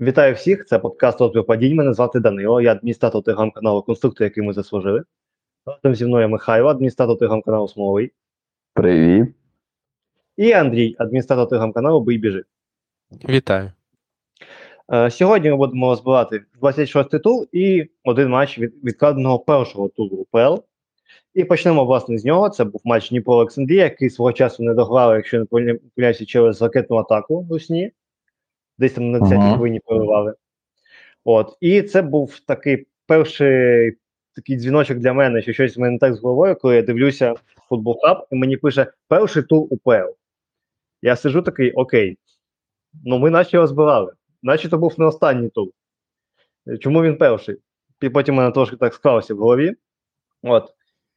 Вітаю всіх! Це подкаст «Отвір падінь». Мене звати Данило. Я адміністратор телеграм-каналу Конструктор, який ми заслужили. Разом зі мною Михайло, адміністратор телеграм-каналу Смоловий. Привіт. І Андрій, адміністратор телеграм-каналу Бий біжи. Вітаю. Е, Сьогодні ми будемо розбирати 26-й тур і один матч від відкладеного першого туру УПЛ. І почнемо, власне, з нього. Це був матч Дніпро Олександрія, який свого часу не дограли, якщо не помиляюся, через ракетну атаку русні. Десь там на 10-й Ага. хвилині проривали. От. І це був такий перший такий дзвіночок для мене, що щось в мене так з головою, коли я дивлюся футбол хаб, і мені пише перший тур УПЛ. Я сижу такий, окей. Ну, ми наче розбирали. Наче то був не останній тур. Чому він перший? І потім мене трошки так склалося в голові. От.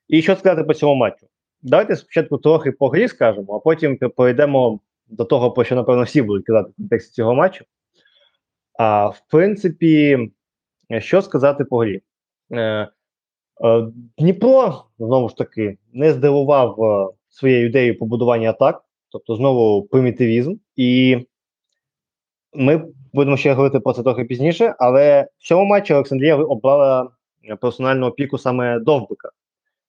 І що сказати по цьому матчу? Давайте спочатку трохи по грі скажемо, а потім перейдемо до того, про що, напевно, всі будуть казати в контексті цього матчу. А в принципі, що сказати по грі? Е, е, Дніпро, знову ж таки, не здивував е, своєю ідеєю побудування атак, тобто знову примітивізм. І ми будемо ще говорити про це трохи пізніше, але в цьому матчі Олександрія обрала персональну опіку саме Довбика.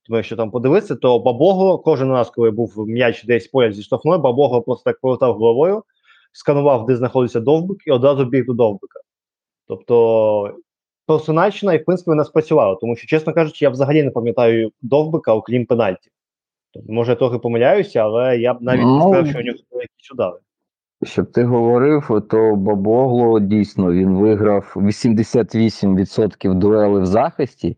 Тому що там подивитися, то Бабогло кожен раз, коли був м'яч десь поряд зі штрафною, Бабогло просто так повертав головою, сканував, де знаходиться Довбик, і одразу біг до Довбика. Тобто персоначна і в принципі вона спрацювала, тому що, чесно кажучи, я взагалі не пам'ятаю Довбика, окрім пенальті. Тобто, може, я трохи помиляюся, але я б навіть не Ну, сказав, що у нього були якісь удари. Щоб ти говорив, то Бабогло дійсно він виграв 88% дуелей в захисті.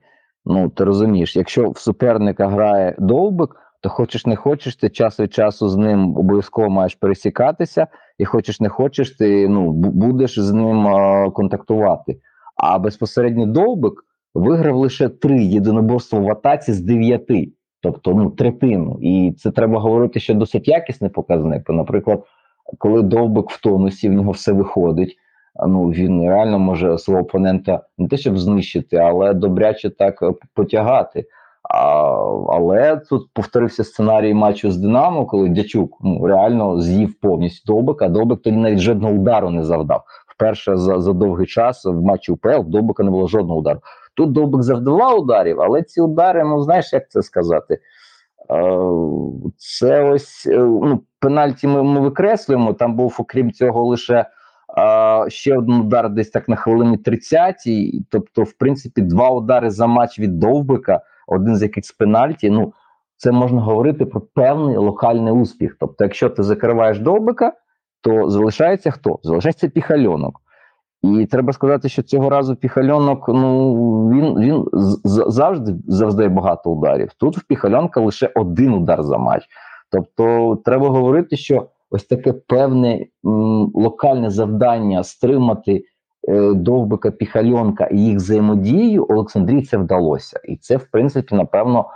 Ну, ти розумієш, якщо в суперника грає довбик, то хочеш не хочеш, ти час від часу з ним обов'язково маєш пересікатися, і хочеш не хочеш, ти ну, будеш з ним а, контактувати. А безпосередньо довбик виграв лише три єдиноборства в атаці з дев'яти, тобто ну, третину. І це треба говорити, що досить якісний показник. Наприклад, коли довбик в тонусі, в нього все виходить. Ну він реально може свого опонента не те, щоб знищити, але добряче так е, потягати. А, але тут повторився сценарій матчу з Динамо, коли Дячук ну, реально з'їв повністю Довбика. Довбик тоді навіть жодного удару не завдав. Вперше за, за довгий час в матчі УПЛ в Довбика не було жодного удару. Тут Довбик завдавав ударів, але ці удари, ну знаєш, як це сказати? Е, Це ось е, ну, пенальті ми, ми викреслюємо. Там був, окрім цього, лише ще один удар десь так на хвилині 30-й. Тобто, в принципі, два удари за матч від Довбика, один з яких з пенальті. Ну, це можна говорити про певний локальний успіх. Тобто, якщо ти закриваєш Довбика, то залишається хто? Залишається піхальонок. І треба сказати, що цього разу піхальонок, ну він він завжди завжди багато ударів. Тут в піхальонка лише один удар за матч. Тобто, треба говорити, що ось таке певне м, локальне завдання стримати е, довбика піхальонка і їх взаємодію Олександрії це вдалося. І це, в принципі, напевно,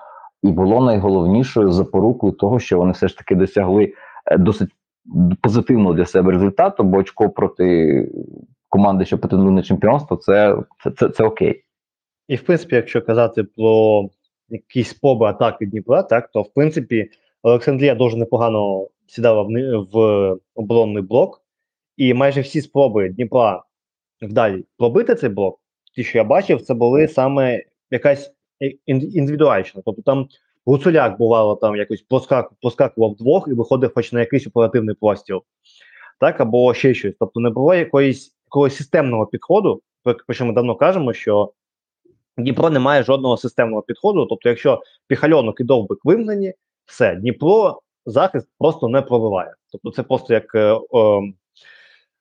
і було найголовнішою запорукою того, що вони все ж таки досягли е, досить позитивного для себе результату, бо очко проти команди, що претендує на чемпіонство, це, це, це, це окей. І в принципі, якщо казати про якісь спроби атаки Дніпра, так то в принципі Олександрія дуже непогано сідала в, в оборонний блок, і майже всі спроби Дніпра вдалі пробити цей блок, ті, що я бачив, це були саме якась ін- індивідуальна. Тобто там Гуцуляк бувало там якось проскак, проскакував вдвох і виходив хоч на якийсь оперативний простіл, так, або ще щось. Тобто не було якоїсь якогось системного підходу, про що ми давно кажемо, що Дніпро не має жодного системного підходу. Тобто, якщо піхальонок і довбик вигнані, все, Дніпро захист просто не пробиває. Тобто, це просто як е, е,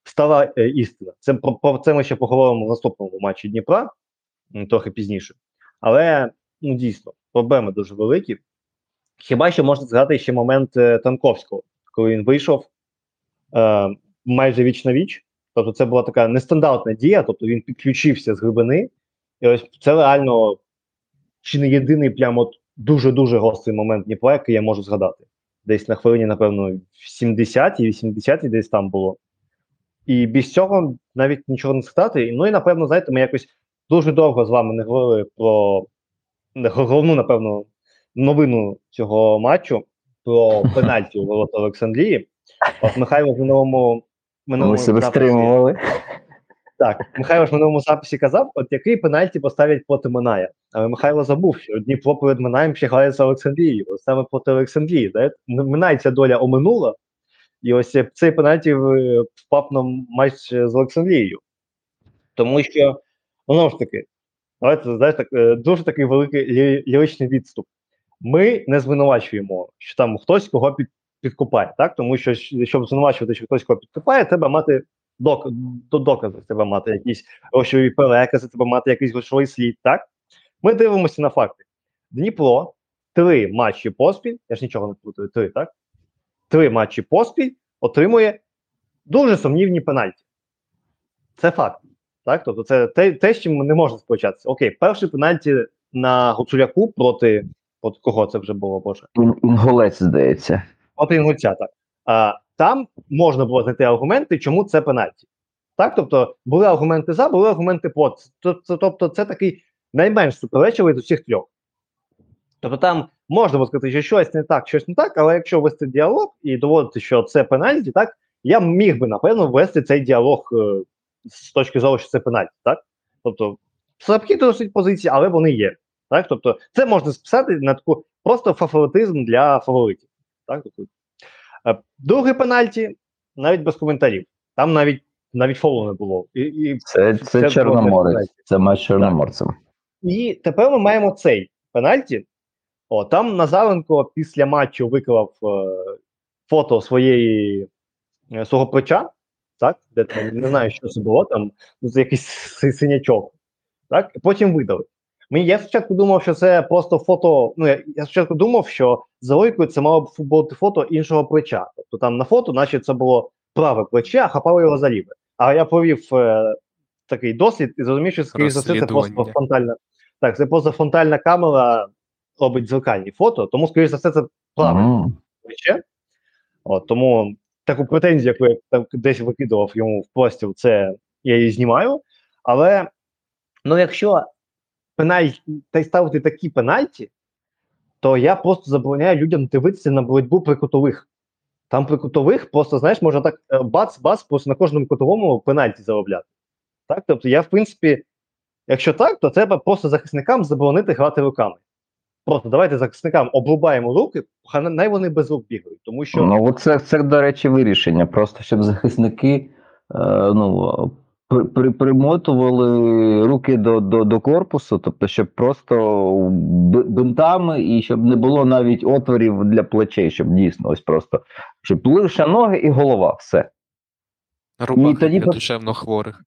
стара істина. Це про, про це ми ще поговоримо в наступному матчі Дніпра, трохи пізніше. Але ну дійсно проблеми дуже великі. Хіба що можна згадати ще момент е, Танковського, коли він вийшов е, майже віч на віч. Тобто, це була така нестандартна дія, тобто він підключився з глибини. І ось це реально чи не єдиний прямо от дуже-дуже гострий момент Дніпра, який я можу згадати. Десь на хвилині, напевно, в 70-й, 80-й десь там було. І без цього навіть нічого не сказати. Ну і напевно, знаєте, ми якось дуже довго з вами не говорили про головну, напевно, новину цього матчу про пенальті у ворота Олександрії. От Михайло в минулому минулому. Ми себе стримували. Так, Михайло ж в минулому записі казав, от який пенальті поставлять проти Миная. Але Михайло забув, що Дніпро перед Минаєм ще грає з Олександрією. Саме проти Олександрії. Да? Минай ця доля оминула, і ось цей пенальті впав на матч з Олександрією. Тому що, знову ж таки, давайте знаєш, так, е, дуже такий великий лі- ліричний відступ. Ми не звинувачуємо, що там хтось кого під, підкупає, так? Тому що щоб звинувачувати, що хтось кого підкупає, треба мати док, до докази, треба мати якісь грошові перекази, треба мати якийсь грошовий слід, так? Ми дивимося на факти. Дніпро три матчі поспіль, я ж нічого не плутаю, три, так? Три матчі поспіль отримує дуже сумнівні пенальті. Це факт. Так? Тобто, це те, те, з чим не можна сполучатися. Окей, перший пенальті на Гуцуляку проти, проти кого це вже було, Боже? Ін- Інголець, здається. Проти Інгульця, так. А, там можна було знайти аргументи, чому це пенальті. Так, тобто були аргументи за, були аргументи проти. Тобто, це такий найменш суперечливий з усіх трьох. Тобто там можна було сказати, що щось не так, щось не так, але якщо вести діалог і доводити, що це пенальті, так, я міг би, напевно, вести цей діалог е, з точки зору, що це пенальті, так? Тобто, слабкі досить позиції, але вони є. Так? Тобто, це можна списати на таку просто фаворитизм для фаворитів. Так? Тобто, е, другий пенальті навіть без коментарів. Там навіть навіть фолу не було. І, і, Це, Це це Чорноморець. пенальті. Це матч Чорноморцем. і тепер ми маємо цей пенальті. О, там Назаренко після матчу виклав е, фото своєї е, свого плеча, так? Де там не знаю, що це було, там ну, якийсь синячок. Так? Потім видали. Мені я спочатку думав, що це просто фото. Ну, я, я спочатку думав, що за логікою це мало б бути фото іншого плеча. Тобто там на фото, наче це було праве плече, а хапали його за ліве. А я провів е, такий досвід і зрозумів, що скоріш за все, це просто фронтальна. Так, це просто фронтальна камера робить дзеркальні фото, тому, скоріш за все, це праве Мгм. плече. От, тому таку претензію, яку я там десь викидував йому в простір, це я її знімаю. Але ну, якщо пенальті та й ставити такі пенальті, то я просто забороняю людям дивитися на боротьбу при кутових. Там при кутових просто, знаєш, можна так е, бац-бац, просто на кожному кутовому пенальті заробляти. Так? Тобто, я, в принципі, якщо так, то треба просто захисникам заборонити грати руками. Просто давайте захисникам обрубаємо руки, хай вони без рук бігають. Тому що Ну, це, це, до речі, вирішення. Просто щоб захисники е, ну, при, при, примотували руки до, до, до корпусу, тобто, щоб просто бинтами і щоб не було навіть отворів для плечей, щоб дійсно ось просто щоб лише ноги і голова. Все. Рубаха тоді для душевно хворих.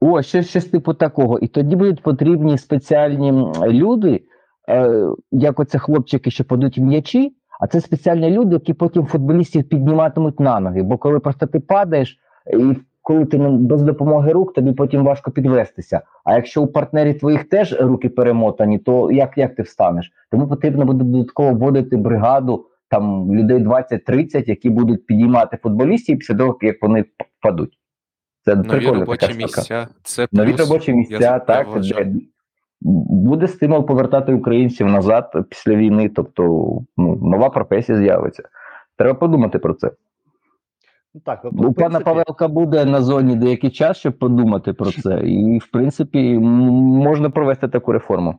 О, щось, щось типу такого. І тоді будуть потрібні спеціальні люди, е, як оце хлопчики, що падуть м'ячі, а це спеціальні люди, які потім футболістів підніматимуть на ноги. Бо коли просто ти падаєш, і коли ти не- без допомоги рук, тобі потім важко підвестися. А якщо у партнерів твоїх теж руки перемотані, то як, як ти встанеш? Тому потрібно буде додатково вводити бригаду там людей 20-30, які будуть підіймати футболістів після того, як вони впадуть. Це Нові прикольна робочі така місця. Це Нові плюс, робочі я місця, так де буде стимул повертати українців назад після війни, тобто ну, нова професія з'явиться. Треба подумати про це. Ну, так, тобто, У пана принципі, Павелка буде на зоні деякий час, щоб подумати про це, і в принципі можна провести таку реформу.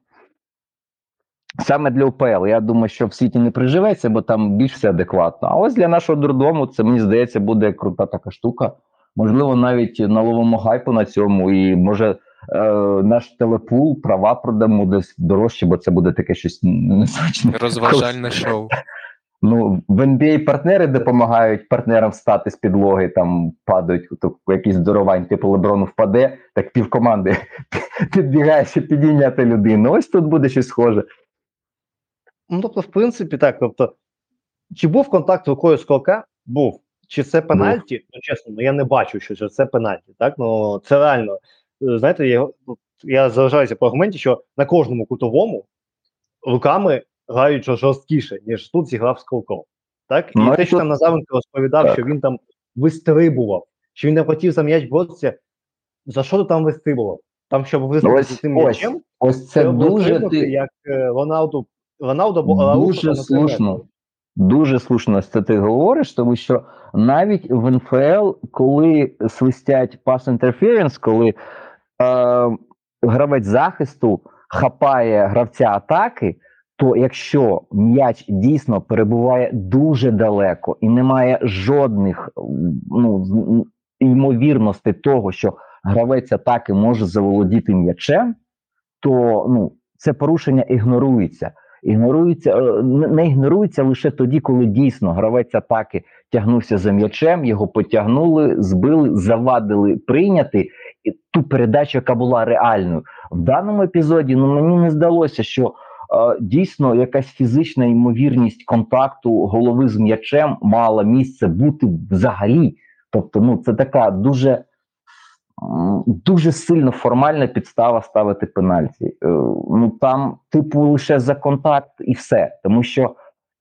Саме для УПЛ. Я думаю, що в світі не приживеться, бо там більш все адекватно. А ось для нашого дурдому це мені здається буде крута така штука. Можливо, навіть наловимо гайпу на цьому, і може е, наш телепул права продамо десь дорожче, бо це буде таке щось незначне. Розважальне шоу. Ну, в NBA партнери допомагають партнерам встати з підлоги, там падають то, якісь здоровань, типу Леброну впаде, так півкоманди підбігає, щоб підійняти людину. Ось тут буде щось схоже. Ну, тобто, в принципі, так. Тобто, чи був контакт рукою з колка? Був. Чи це пенальті? Ну, чесно, ну, я не бачу, що це пенальті. Так? Ну, це реально. е, Знаєте, я, я залишаюся по аргументі, що на кожному кутовому руками грають жорсткіше, ніж тут зіграв з колком. Так? І Ну, те, що там Назаренко розповідав, Так. що він там вистрибував, що він не хотів за м'яч боротися. За що ти там вистрибував? Там, щоб вистрибувати цим м'ячем, ось це дуже ти як е, Роналду, Роналду або дуже слушно. Дуже слушно це ти говориш, тому що навіть в НФЛ, коли свистять pass interference, коли е, гравець захисту хапає гравця атаки, то якщо м'яч дійсно перебуває дуже далеко і немає жодних ну, ймовірностей того, що гравець атаки може заволодіти м'ячем, то ну, це порушення ігнорується. Ігнорується е, не ігнорується лише тоді, коли дійсно гравець атаки тягнувся за м'ячем, його потягнули, збили, завадили прийняти ту передачу, яка була реальною. В даному епізоді ну мені не здалося, що дійсно якась фізична ймовірність контакту голови з м'ячем мала місце бути взагалі. Тобто, ну це така дуже дуже сильно формальна підстава ставити пенальті. Е, Ну там, типу, лише за контакт і все, тому що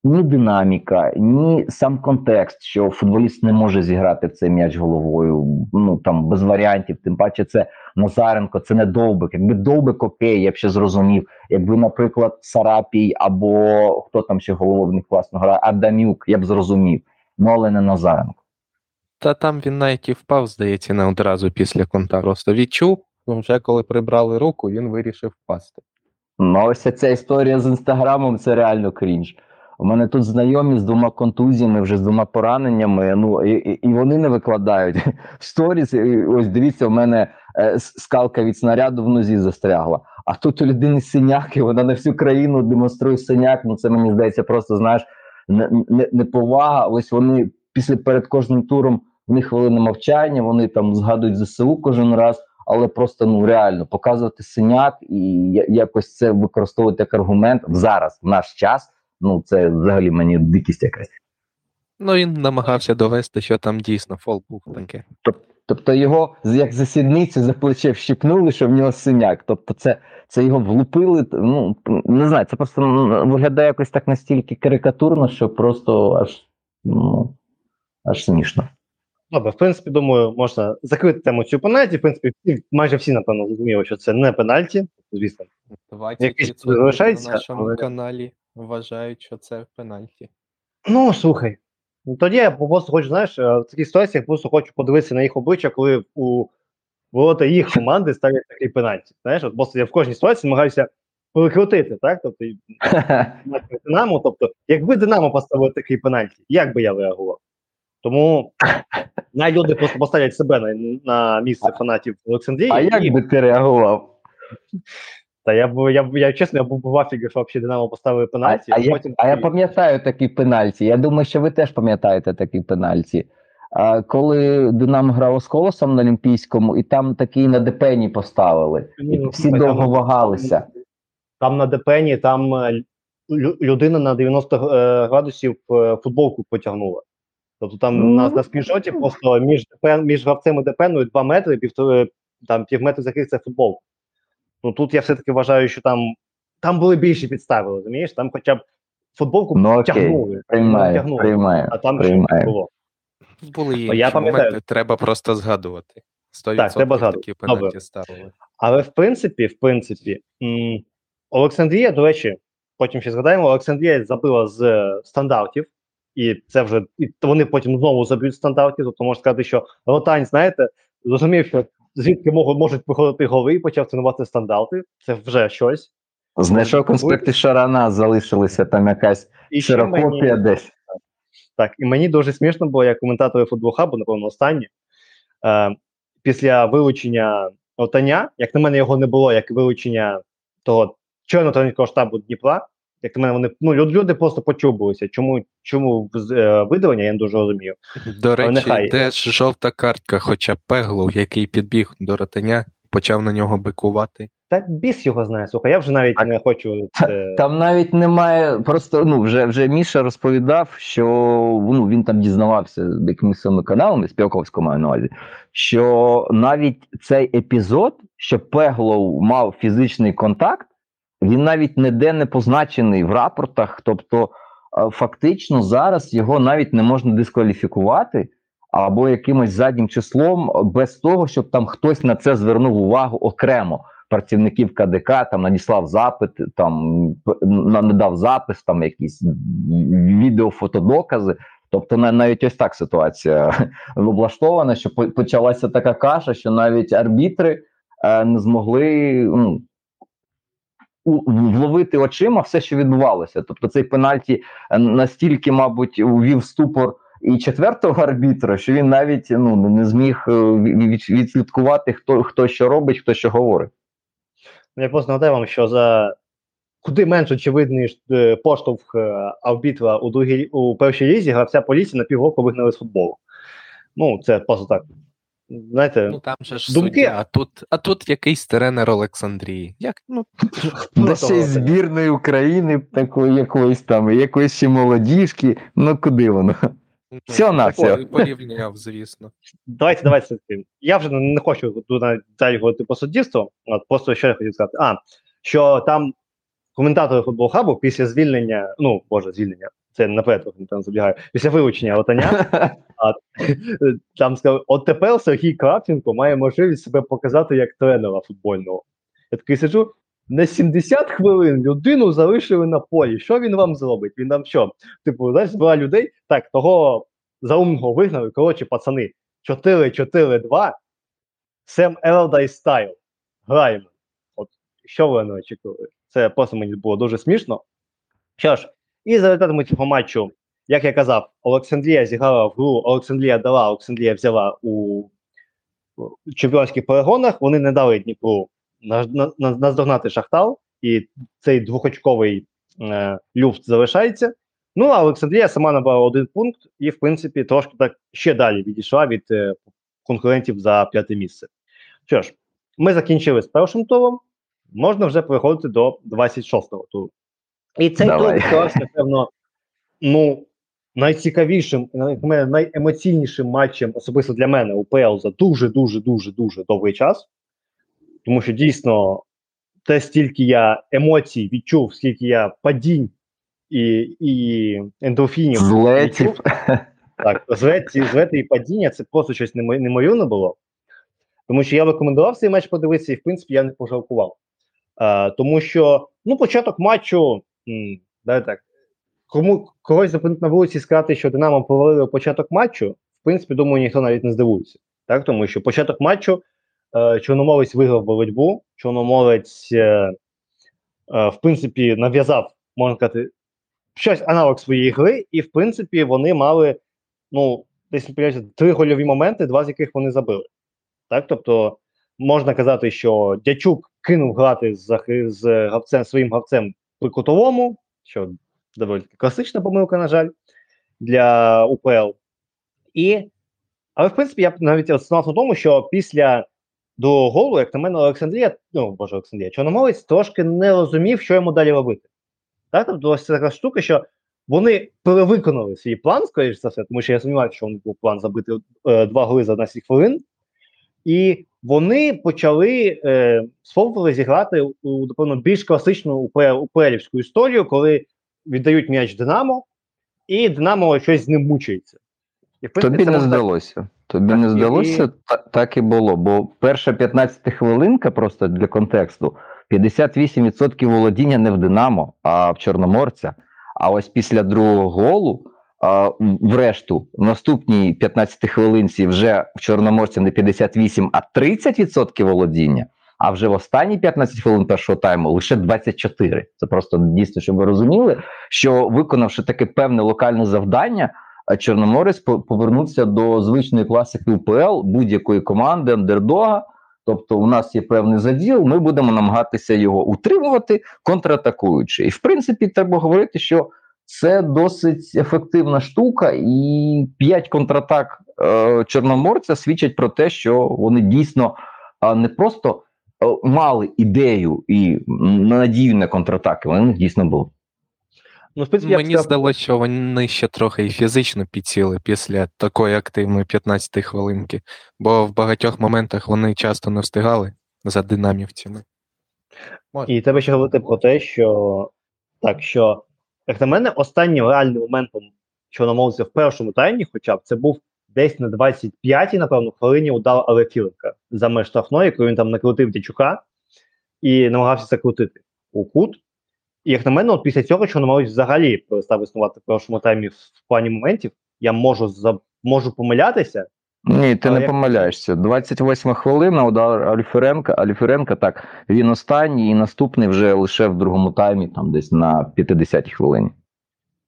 ні динаміка, ні сам контекст, що футболіст не може зіграти в цей м'яч головою. Ну там без варіантів. Тим паче, це Назаренко, це не довбик. Якби довбик окей, я б ще зрозумів. Якби, наприклад, Сарапій або хто там ще головний класно грає, Адамюк, я б зрозумів. Ну але не Назаренко. Та там він навіть і впав, здається, не одразу після контакту. Просто відчув, ну, вже коли прибрали руку, він вирішив впасти. Ну, ось ця історія з інстаграмом це реально крінж. У мене тут знайомі з двома контузіями, вже з двома пораненнями. Ну і, і, вони не викладають в сторіс. Ось дивіться, у мене е, скалка від снаряду в нозі застрягла. А тут у людини синяк, і вона на всю країну демонструє синяк. Ну це мені здається, просто знаєш, не, не, неповага. Ось вони після перед кожним туром в них хвилина мовчання, вони там згадують ЗСУ кожен раз але просто ну реально показувати синяк і якось це використовувати як аргумент зараз, в наш час. Ну це взагалі мені дикість якась. Ну, він намагався довести, що там дійсно фол був таке. Тобто його як за сідниці за плече вщипнули, що в нього синяк. Тобто, це, це його влупили. Ну не знаю, це просто виглядає якось так настільки карикатурно, що просто аж ну аж смішно. Добре, в принципі, думаю, можна закрити тему цю пенальті. В принципі, майже всі, напевно, зрозуміли, що це не пенальті. Звісно, 20% залишається, на нашому але- каналі вважають, що це пенальті. Ну, слухай. ну, Тоді я просто хочу, знаєш, е, в такій ситуації я просто хочу подивитися на їх обличчя, коли у ворота їх команди ставлять такий пенальті. Знаєш, от просто я в кожній ситуації намагаюся перекрутити, так? Тобто, Динамо, тобто, якби Динамо поставили такий пенальті, як би я реагував? Тому навіть люди просто поставлять себе на, на місце фанатів Олександрії. А як би ти реагував? Та я б я я чесно, я був в афігі, що взагалі Динамо поставили пенальті, а, я, потім а я пам'ятаю такі пенальті. Я думаю, що ви теж пам'ятаєте такі пенальті. А, коли Динамо грало з Колосом на Олімпійському, і там такий на Депені поставили. І ну, всі довго вагалися. Там на Депені, там е, людина на 90 е, градусів е, футболку потягнула. Тобто там Ну, на, на скріншоті просто між між гравцем і ДПНою 2 метри, півтори, там півметри з яких це футболка. Ну тут я все-таки вважаю, що там, там були більші підстави, розумієш? Там хоча б футболку Ну, окей, тягнули. Приймаю, тягнули. приймаю. А там ще не приймаю. було. Були Ну, я пам'ятаю. моменти, треба просто згадувати. 100% Так, треба згадувати. такі пенальті Добре. ставили. Але в принципі, в принципі, м, Олександрія, до речі, потім ще згадаємо, Олександрія забила з е, стандартів, і це вже і вони потім знову заб'ють стандартів. Тобто можна сказати, що Ротань, знаєте, зрозумів, що звідки можуть, можуть приходити голи, і почав тренувати стандарти. Це вже щось. Знайшов конспекти Шарана, залишилися там якась І ще мені, десь. так, і мені дуже смішно було, як коментатори футболхабу, напевно, останні. Е, після вилучення Отаня, як на мене, його не було, як вилучення того чорного тренерського штабу Дніпра. Як на мене, вони ну люди просто почубилися. Чому чому з- е, я не дуже розумію. До речі, нехай. де ж жовта картка, хоча Пеглов, який підбіг до ротаня, почав на нього бикувати. Та біс його знає, слухай, я вже навіть Так. не хочу. Це... Там навіть немає. Просто ну вже вже Міша розповідав, що ну він там дізнавався з якимись своїми каналами, Спілковського маю на увазі, що навіть цей епізод, що Пеглов мав фізичний контакт, він навіть ніде не позначений в рапортах. Тобто, фактично зараз його навіть не можна дискваліфікувати. Або якимось заднім числом без того, щоб там хтось на це звернув увагу окремо. працівників КДК, там надіслав запит, там надав запис, там якісь відео, фотодокази. Тобто навіть ось так ситуація облаштована, що почалася така каша, що навіть арбітри е, не змогли ну, вловити очима все, що відбувалося. Тобто цей пенальті е, настільки, мабуть, увів ступор і четвертого арбітра, що він навіть ну не- зміг е, від- від- відслідкувати, хто хто що робить, хто що говорить. Ну, Я просто нагадаю вам, що за куди менш очевидний е, поштовх арбітра у другій у першій лізі гравця поліції на півроку вигнали з футболу. Ну, це просто так. Знаєте, Ну там же ж Думки? суддя, а тут, а тут якийсь тренер Олександрії. Як, ну, ну, ще й збірної України, такої якоїсь там, якоїсь ще молодіжки. Ну куди воно? Всього на такого все. порівняв, звісно. Давайте, давайте. Я вже не хочу далі говорити про суддівство. От просто що я хотів сказати. А, що там коментатори футбол хабу після звільнення, ну, боже, звільнення, це наперед там забігаю, після вилучення Отаня, там сказав, от тепер Сергій Кравченко має можливість себе показати як тренера футбольного. Я такий сиджу, на 70 хвилин людину залишили на полі. Що він вам зробить? Він нам що? Типу, знаєш, два людей, так, того заумного вигнали. Коротше, пацани, 4-4-2, Сем Елдай стайл. Граємо. От що ви не очікували? Це просто мені було дуже смішно. Що ж, і за результатами цього матчу, як я казав, Олександрія зіграла в гру, Олександрія дала, Олександрія взяла у чемпіонських перегонах. Вони не дали Дніпру на- на- на- наздогнати Шахтал, і цей двохочковий е, люфт залишається. Ну, а Олександрія сама набрала один пункт і, в принципі, трошки так ще далі відійшла від е, конкурентів за п'яте місце. Що ж, ми закінчили з першим туром, можна вже переходити до 26-го туру. І цей Давай. тур склався, напевно, ну, найцікавішим, найемоційнішим матчем, особисто для мене, УПЛ за дуже, дуже, дуже, довгий час. Тому що дійсно те, стільки я емоцій відчув, скільки я падінь і, і ендорфінів Злетів. Так, злеті, злети і падіння це просто щось немо- неймовірне було. Тому що я рекомендував цей матч подивитися, і в принципі я не пожалкував. Е, тому що ну, початок матчу, давай так, кому когось зупинити на вулиці і сказати, що Динамо провалили початок матчу, в принципі, думаю, ніхто навіть не здивується. Так? Тому що початок матчу е, Чорноморець виграв боротьбу, Чорноморець, е, е, в принципі, нав'язав, можна сказати, щось аналог своєї гри, і в принципі вони мали ну, десь три гольові моменти, два з яких вони забили. Так, тобто можна казати, що Дячук кинув грати з, з гравцем своїм гравцем при кутовому, що доволі класична помилка, на жаль, для УПЛ. І, але в принципі, я б навіть остановився на тому, що після другого голу, як на мене, Олександрія, ну боже, Олександрія, Чорноморець трошки не розумів, що йому далі робити. Так, тобто ось така штука, що вони перевиконали свій план, скоріш за все, тому що я сумніваюся, що у них був план забити е, два голи за 11 хвилин. І вони почали е, спробували зіграти у напевно більш класичну УПЛ, УПЛівську історію, коли віддають м'яч Динамо, і Динамо щось з ним мучається. І, принципі, Тобі не так- здалося. Тобі Так, не і- здалося, та, так і було. Бо перша 15 хвилинка, просто для контексту, 58% володіння не в Динамо, а в Чорноморця. А ось після другого голу, а, врешту, в наступній 15 хвилинці вже в Чорноморця не 58, а 30% володіння. А вже в останні 15 хвилин першого тайму лише 24. Це просто дійсно, щоб ви розуміли, що виконавши таке певне локальне завдання, а Чорноморець по- повернувся до звичної класики УПЛ будь-якої команди андердога. Тобто, у нас є певний заділ, ми будемо намагатися його утримувати, контратакуючи. І в принципі, треба говорити, що це досить ефективна штука, і п'ять контратак е, Чорноморця свідчать про те, що вони дійсно е, не просто е, мали ідею і надію на контратаки, вони них дійсно були. Ну, в принципі, Мені сказав, здалося, що вони ще трохи і фізично підсіли після такої активної 15 хвилинки, бо в багатьох моментах вони часто не встигали за динамівцями. І треба ще говорити про те, що так, що, як на мене, останнім реальним моментом Чорноморця в першому таймі, хоча б це був десь на 25-й, напевно, хвилині удар Алефіленка за меж штрафної, коли він там накрутив Дячука. і намагався закрутити у кут. І як на мене, от після цього Чорноморець взагалі перестав існувати в першому таймі в плані моментів. Я можу за можу помилятися. Ні, ти Але не як- помиляєшся. 28 хвилина, удар Альференка. Альференка, так, він останній і наступний вже лише в другому таймі, там десь на 50-й хвилині.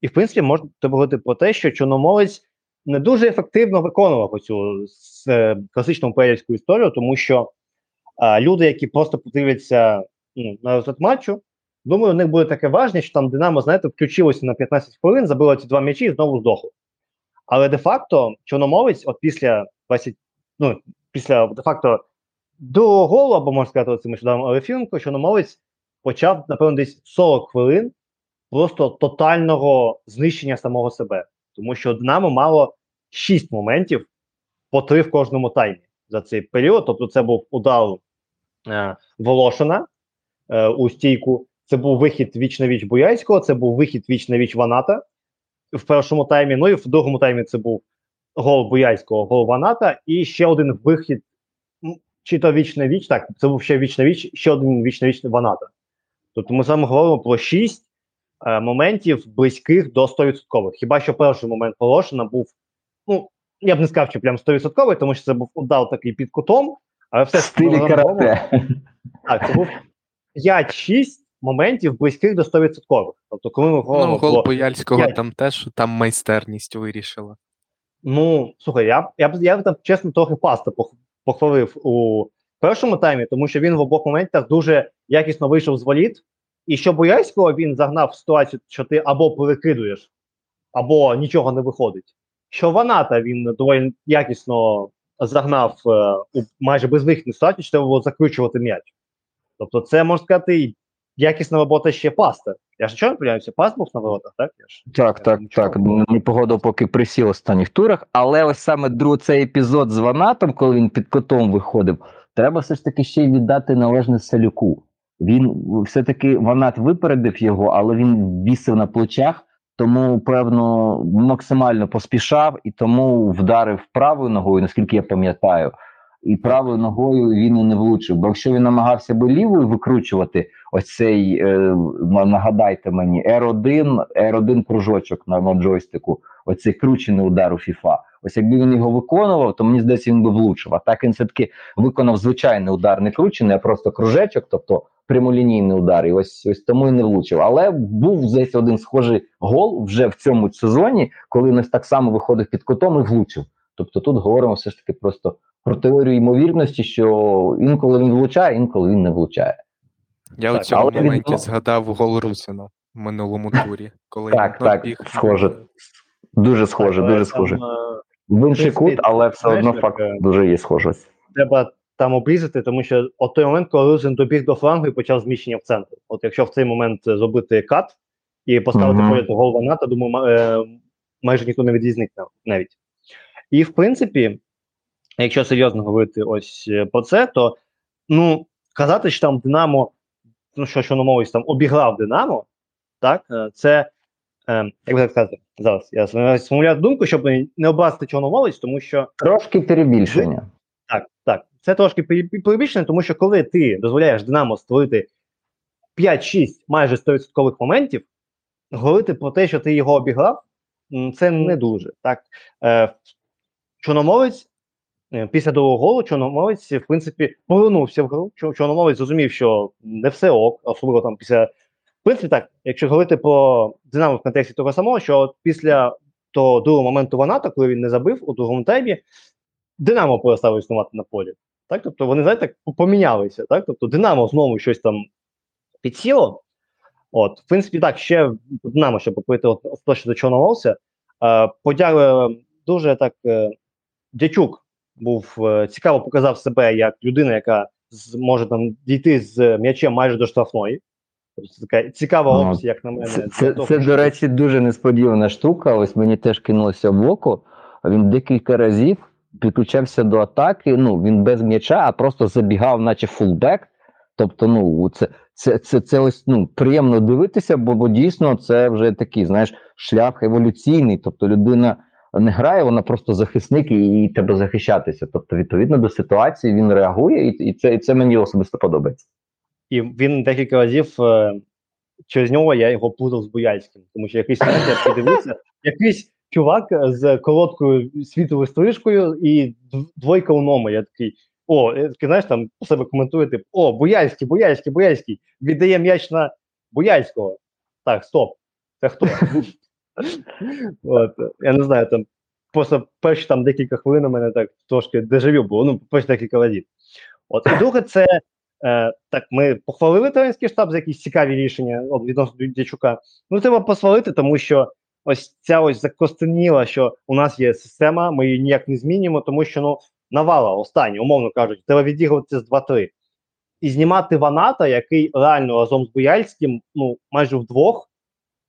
І, в принципі, можна говорити про те, що Чорноморець не дуже ефективно виконував оцю с- е, класичну пелівську історію, тому що е, люди, які просто подивляться ну, на результат матчу, думаю, у них буде таке важне, що там Динамо, знаєте, включилося на 15 хвилин, забило ці два м'ячі і знову здохло. Але де-факто Чорноморець, от після 20, ну, після де-факто другого голу, або можна сказати, цим ударом Алефіренко, Чорноморець почав, напевно, десь 40 хвилин просто тотального знищення самого себе. Тому що Динамо мало 6 моментів по 3 в кожному таймі за цей період. Тобто, це був удар е, Волошина е, у стійку, це був вихід віч на віч Буяйського, це був вихід віч на віч Ваната в першому таймі. Ну і в другому таймі це був гол Буяйського, гол Ваната, і ще один вихід, чи то віч на віч, так, це був ще віч на віч, ще один віч на віч Ваната. Тобто ми саме говоримо про 6 е, моментів близьких до 100%. Хіба що перший момент Волошина був, ну, я б не сказав, що прям 100%, тому що це був удар такий під кутом, але все стилі карате. Так, це був 5-6 моментів близьких до 100%. Тобто, коли ми говоримо Ну, гол про Бояльського п'ять. там теж там майстерність вирішила. Ну, слухай, я, я, б- я б там чесно трохи паста похвалив у першому таймі, тому що він в обох моментах дуже якісно вийшов з воліт. І що Боярського він загнав в ситуацію, що ти або перекидуєш, або нічого не виходить. Що Ваната він доволі якісно загнав е, у майже безвихідну ситуацію, що треба було закручувати м'яч. Тобто, це можна сказати, якісна робота ще паста. Я ж нічого не помиляюся, паст був на воротах, так? Я ж Так, так, Нічого. так. Непогода поки присів в останніх турах, але ось саме друг цей епізод з Ванатом, коли він під котом виходив, треба все ж таки ще й віддати належне Салюку. Він все-таки Ванат випередив його, але він вісив на плечах, тому, певно, максимально поспішав і тому вдарив правою ногою, наскільки я пам'ятаю. І правою ногою він і не влучив. Бо якщо він намагався би лівою викручувати ось цей, е, нагадайте мені, R1, R1 кружочок на, на джойстику, оцей кручений удар у FIFA. Ось якби він його виконував, то мені здається, він би влучив. А так він все-таки виконав звичайний удар, не кручений, а просто кружечок, тобто прямолінійний удар. І ось ось тому і не влучив. Але був десь один схожий гол вже в цьому сезоні, коли він так само виходив під кутом і влучив. Тобто тут говоримо все ж таки просто про теорію ймовірності, що інколи він влучає, інколи він не влучає. Я Так, у цьому але він- моменті згадав гол Русина в минулому турі, коли Так, він так, біг. схоже. Дуже схоже, Так, дуже там, схоже. е, В інший кут, але все знаєш, одно факт е, дуже є схожість. треба там обрізати, тому що от той момент, коли Рузин добіг до флангу і почав зміщення в центр. От якщо в цей момент е, зробити кат і поставити Мгм. поряд гол Ваната, думаю, ма- майже ніхто не відрізнить навіть. І в принципі, якщо серйозно говорити ось е, про це, то ну казати, що там Динамо, ну що що мовись, там обіграв Динамо, так, е, це. Е, як би так сказати, зараз я сформулюю думку, щоб не образити чорномовець, тому що Трошки перебільшення. так, так. Це трошки перебі- перебільшено, тому що коли ти дозволяєш Динамо створити 5-6 майже 100% моментів, говорити про те, що ти його обіграв, це не дуже. Так. Е, Чорноморець е, після другого голу Чорноморець, в принципі, повернувся в гру. Чор- Чорноморець зрозумів, що не все ок, особливо там після. В принципі, так, якщо говорити про Динамо в контексті того самого, що от після того другого моменту Ваната, коли він не забив у другому таймі, Динамо перестало існувати на полі. Так? Тобто вони, знаєте, так помінялися. Так? Тобто Динамо знову щось там підсіло. От, в принципі, так, ще Динамо, щоб поговорити от, от, що до Чорноморця. Е, подя... Дуже так е, Дячук був е, цікаво показав себе як людина, яка зможе там дійти з м'ячем майже до штрафної. Тобто це така цікава Ну, опція, як на мене. Це, це, це, до речі, дуже несподівана штука. Ось мені теж кинулося в око. Він декілька разів підключався до атаки. Ну, він без м'яча, а просто забігав, наче фулбек. Тобто, ну, це, це, це, це ось ну, приємно дивитися, бо, бо дійсно це вже такий, знаєш, шлях еволюційний. Тобто людина не грає, вона просто захисник і, і треба захищатися. Тобто, відповідно до ситуації він реагує, і, і, це, і це мені особисто подобається. І він декілька разів е, через нього я його плутав з Бояльським, тому що якийсь я подивився, якийсь чувак з короткою світовою стрижкою і двойка у номері. Я такий. О, такий, знаєш, там себе коментує, типу, о, Бояльський, Бояльський, Бояльський, віддає м'яч на Бояльського. Так, стоп. Це хто? От, я не знаю, там просто перші там декілька хвилин у мене так трошки дежавю було, ну, перші декілька разів. От, і друге, це е, так, ми похвалили тренерський штаб за якісь цікаві рішення от, відносно Дячука. Ну, треба посвалити, тому що ось ця ось закостеніла, що у нас є система, ми її ніяк не змінюємо, тому що ну, навала останні, умовно кажуть, треба відігрувати з 2-3. І знімати Ваната, який реально разом з Буяльським, ну, майже вдвох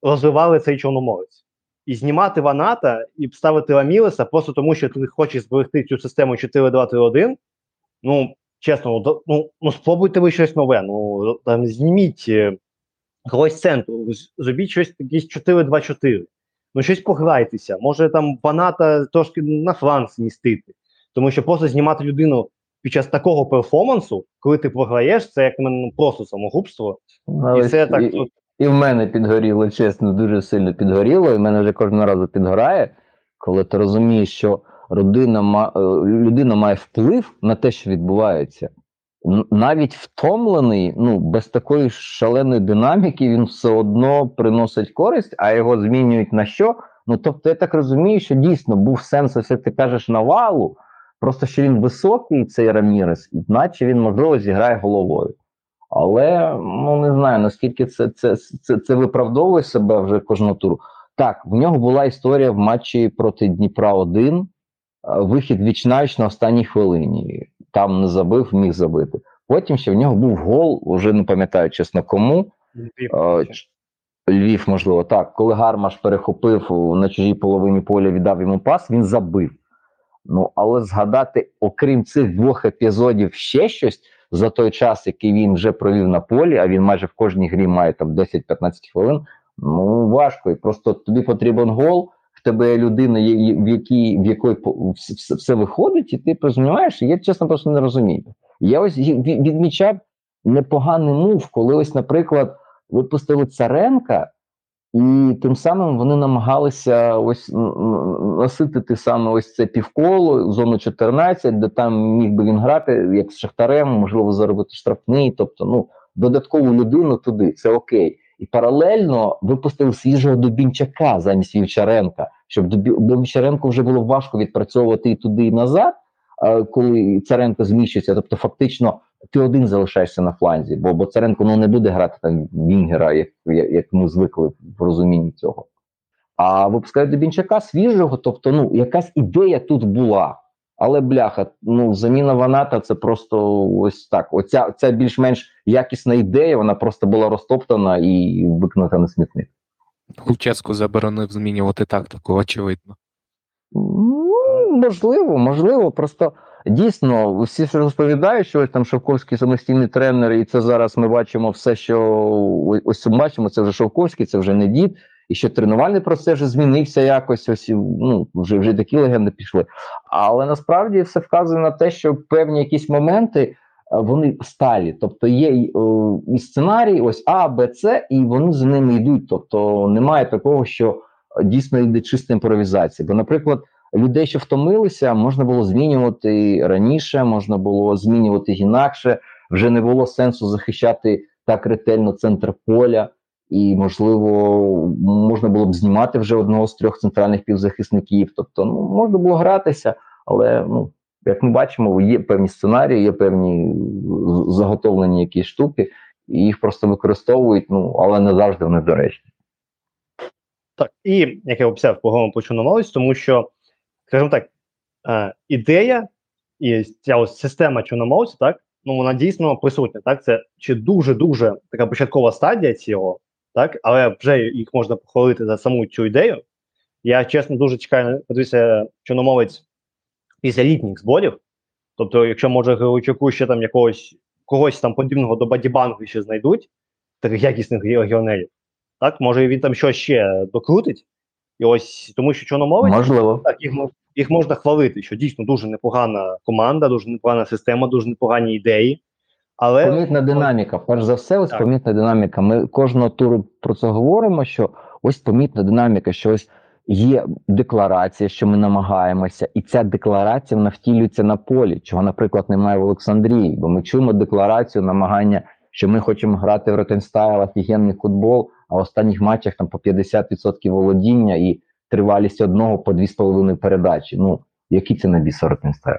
розвивали цей чорноморець. І знімати Ваната і ставити Ламілеса просто тому, що ти хочеш зберегти цю систему 4-2-3-1, ну, чесно, ну, ну, ну спробуйте ви щось нове. Ну, там зніміть е, когось центру, зробіть щось якісь 4-2-4. Ну, щось пограйтеся. Може там Ваната трошки на фланг змістити. Тому що просто знімати людину під час такого перформансу, коли ти програєш, це як на мене ну, просто самогубство. І це так. і, і в мене підгоріло, чесно, дуже сильно підгоріло, і в мене вже кожного разу підгорає, коли ти розумієш, що родина е, людина має вплив на те, що відбувається. Навіть втомлений, ну, без такої шаленої динаміки, він все одно приносить користь, а його змінюють на що? Ну, тобто, я так розумію, що дійсно був сенс, ось як ти кажеш, навалу, просто що він високий, цей Рамірес, іначе він, можливо, зіграє головою. Але ну не знаю наскільки це, це, це, це виправдовує себе вже кожного туру. Так, в нього була історія в матчі проти Дніпра 1 е, вихід вічнавіч на останній хвилині. Там не забив, міг забити. Потім ще в нього був гол, вже не пам'ятаю чесно кому. Е, ч- Львів, можливо, так. Коли Гармаш перехопив на чужій половині поля, віддав йому пас, він забив. Ну, але згадати, окрім цих двох епізодів, ще щось за той час, який він вже провів на полі, а він майже в кожній грі має там 10-15 хвилин. Ну важко. І просто тобі потрібен гол. В тебе є людина, в якій в якої все виходить, і ти розумієш, я чесно просто не розумію. Я ось відмічав непоганий мув, коли ось, наприклад, випустили Царенка, і тим самим вони намагалися ось наситити саме ось це півколо, зону 14, де там міг би він грати, як з Шахтарем, можливо, заробити штрафний, тобто ну, додаткову людину туди, це окей. І паралельно випустили свіжого Дубінчака замість Вівчаренка, щоб Дубі- Вівчаренку вже було важко відпрацьовувати і туди, і назад, коли Царенко зміщується. Тобто, фактично, ти один залишаєшся на фланзі, бо, бо Царенко ну, не буде грати там Вінгера, як, як, як ми звикли в розумінні цього. А випускають Дубінчака свіжого, тобто, ну, якась ідея тут була. Але бляха, ну заміна Ваната це просто ось так. Оця ця більш-менш якісна ідея, вона просто була розтоптана і викинута на смітник. Луческу заборонив змінювати тактику, очевидно. Можливо, можливо. Просто дійсно всі розповідають, що ось там Шовковський самостійний тренер, і це зараз ми бачимо все, що ось- бачимо, це вже Шовковський, це вже не дід. І що тренувальний процес вже змінився якось, ось ну вже вже такі легенди пішли. Але насправді все вказує на те, що певні якісь моменти е, вони сталі. Тобто є і сценарій, ось А, Б, С, і вони за ними йдуть. Тобто немає такого, що е, дійсно йде чиста імпровізація. Бо, наприклад, людей, що втомилися, можна було змінювати раніше, можна було змінювати інакше. Вже не було сенсу захищати так ретельно центр поля. І, можливо, можна було б знімати вже одного з трьох центральних півзахисників. Тобто, ну, можна було гратися, але ну, як ми бачимо, є певні сценарії, є певні заготовлені якісь штуки, і їх просто використовують, ну, але не завжди вони доречні. Так, і як я обіцяв, поговоримо про чорноморець, тому що, скажімо так, е, ідея і ця ось система чорноморця, так, ну вона дійсно присутня. Так, це чи дуже-дуже така початкова стадія цього, так, але вже їх можна похвалити за саму цю ідею. Я чесно дуже чекаю, подивитися чорноморець після літніх зборів. Тобто, якщо може Григорчуку ще там якогось когось там подібного до Бадібангу ще знайдуть, таких якісних регіонерів, так, може він там щось ще докрутить. І ось тому, що Чорноморець, Можливо. так, їх, їх можна хвалити, що дійсно дуже непогана команда, дуже непогана система, дуже непогані ідеї. Але Помітна динаміка. Перш за все, ось Так. помітна динаміка. Ми кожного туру про це говоримо, що ось помітна динаміка, що ось є декларація, що ми намагаємося, і ця декларація вона втілюється на полі, чого, наприклад, немає в Олександрії. Бо ми чуємо декларацію намагання, що ми хочемо грати в Ротенстайл, офігенний футбол, а в останніх матчах там по 50% володіння і тривалість одного по 2,5 передачі. Ну, який це набіс Ротенстайл?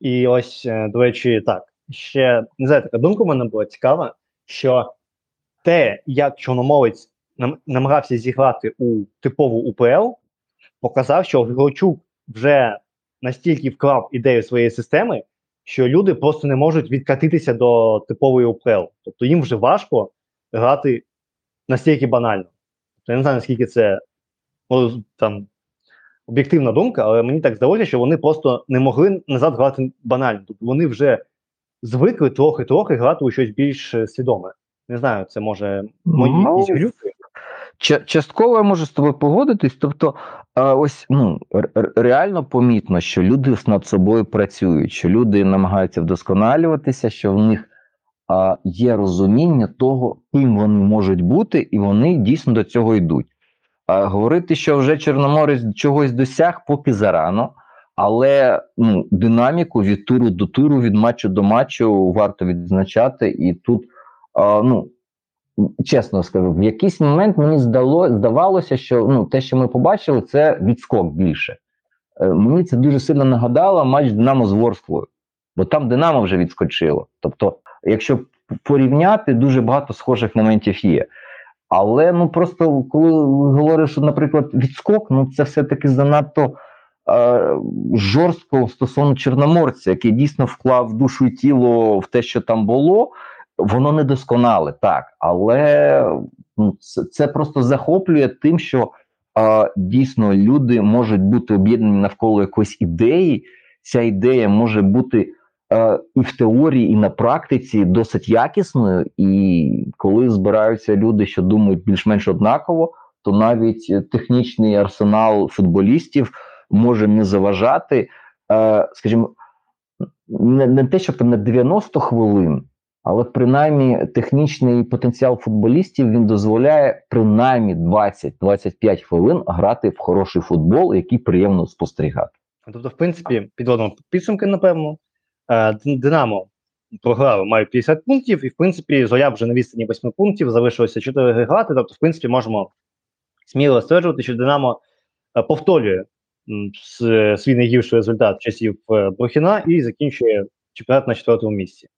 І ось, е, до речі, так. Ще не знаю, така думка в мене була цікава, що те, як чорномовець нам- намагався зіграти у типову УПЛ, показав, що Грочук вже настільки вклав ідею своєї системи, що люди просто не можуть відкатитися до типової УПЛ. Тобто їм вже важко грати настільки банально. Тобто, я не знаю, наскільки це ну, там об'єктивна думка, але мені так здалося, що вони просто не могли назад грати банально. Тобто вони вже звикли трохи-трохи грати у щось більш е, свідоме. Не знаю, це може мої Ну, якісь глюки. Частково я можу з тобою погодитись. Тобто, е, ось ну реально помітно, що люди над собою працюють, що люди намагаються вдосконалюватися, що в них є розуміння того, ким вони можуть бути, і вони дійсно до цього йдуть. Говорити, що вже Чорноморець чогось досяг, поки зарано. Але ну, динаміку від туру до туру, від матчу до матчу варто відзначати. І тут е, ну, чесно скажу, в якийсь момент мені здало, здавалося, що ну, те, що ми побачили, це відскок більше. Е, мені це дуже сильно нагадало матч Динамо з Ворсклою, бо там Динамо вже відскочило. Тобто, якщо порівняти, дуже багато схожих моментів є. Але ну просто коли говориш, що, наприклад, відскок, ну це все-таки занадто е, жорстко стосовно Чорноморця, який дійсно вклав душу і тіло в те, що там було. Воно недосконале, так, але ну, це, це просто захоплює тим, що е, дійсно люди можуть бути об'єднані навколо якоїсь ідеї. Ця ідея може бути і в теорії, і на практиці досить якісною. І коли збираються люди, що думають більш-менш однаково, то навіть технічний арсенал футболістів може не заважати, е, скажімо, не, те, щоб на 90 хвилин. Але принаймні технічний потенціал футболістів він дозволяє принаймні 20-25 хвилин грати в хороший футбол, який приємно спостерігати. Тобто, в принципі, підводимо підсумки, напевно. Е, Динамо програли, мають 50 пунктів, і в принципі, Зоря вже на відстані 8 пунктів, залишилося 4 грати. Тобто, в принципі, можемо сміло стверджувати, що Динамо е, повторює свій найгірший результат часів е, Брухіна і закінчує чемпіонат на четвертому місці.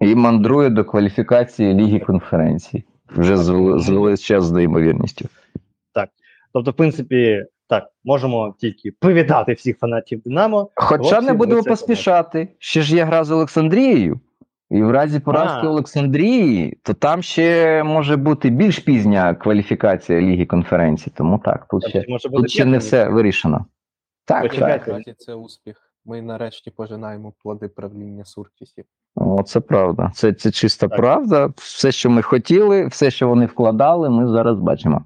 І мандрує до кваліфікації Ліги конференцій вже з, з величезною ймовірністю. Тобто, в принципі, так, можемо тільки привітати всіх фанатів Динамо. Хоча Хлопці, не будемо поспішати. Ще ж є гра з Олександрією. І в разі поразки А. Олександрії, то там ще може бути більш пізня кваліфікація Ліги конференцій. Тому так, тут ще, може бути тут ще не все вирішено. Так, Почекайте. так. Це успіх. Ми нарешті пожинаємо плоди правління Суркісів. О, це правда. Це, це чиста Так. правда. Все, що ми хотіли, все, що вони вкладали, ми зараз бачимо.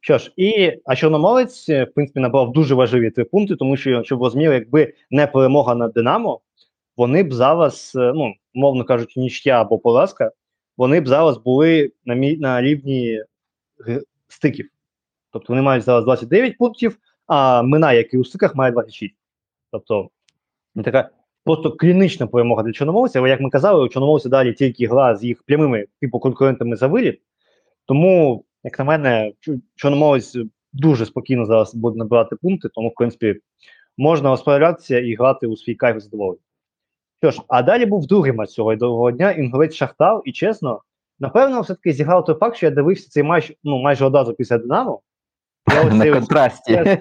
Що ж, і а Чорноморець, е, в принципі, набрав дуже важливі три пункти, тому що, щоб розуміли, якби не перемога над Динамо, вони б зараз, е, ну, мовно кажучи, нічия або поразка, вони б зараз були на, мі, на рівні стиків. Тобто вони мають зараз 29 пунктів, а Мина, як і у стиках, має 26. Тобто, ну, така просто клінічна перемога для Чорноморця, але як ми казали, у Чорноморця далі тільки гра з їх прямими типу конкурентами за виліт. Тому, як на мене, Чу- Чорноморець дуже спокійно зараз буде набирати пункти, тому, в принципі, можна розправлятися і грати у свій кайф задоволення. Що ж, а далі був другий матч цього другого дня, інгулець Шахтар, і чесно, напевно, все-таки зіграв той факт, що я дивився цей матч ну, майже одразу після Динамо. Я ось На цей ось контрасті.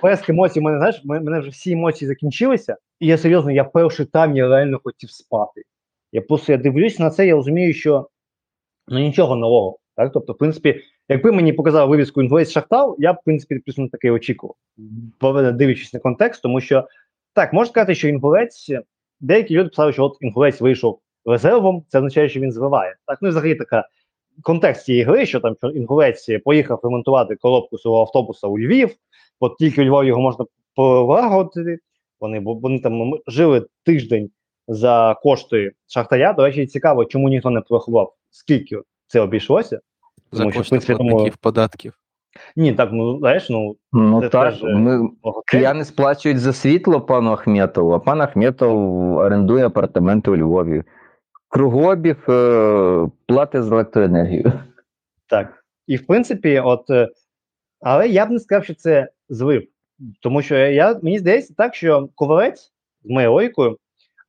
плеск емоцій, мене, знаєш, мене вже всі емоції закінчилися, і я серйозно, я перший там я реально хотів спати. Я просто я дивлюсь на це, я розумію, що ну нічого нового. Так? Тобто, в принципі, якби мені показали вивіску Інгулець Шахтар, я б, в принципі, плюс таке очікував, дивлячись на контекст, тому що так, можна сказати, що інгулець, деякі люди писали, що от інгулець вийшов резервом, це означає, що він звиває. Так, ну і взагалі така контекст цієї гри, що там що інгулець поїхав ремонтувати коробку свого автобуса у Львів, от тільки у Львові його можна полагодити. Вони, бо вони там жили тиждень за кошти Шахтаря. До речі, цікаво, чому ніхто не порахував, скільки це обійшлося. За Тому кошти платників податків. Ні, так, ну знаєш, ну Ну Це так, теж, е, ми, кияни сплачують за світло пану Ахметову, а пан Ахметов орендує апартаменти у Львові. Кругообіг е, плати за електроенергію. Так. І в принципі, от, е, але я б не сказав, що це злив. Тому що я, мені здається так, що ковалець з моєю логікою,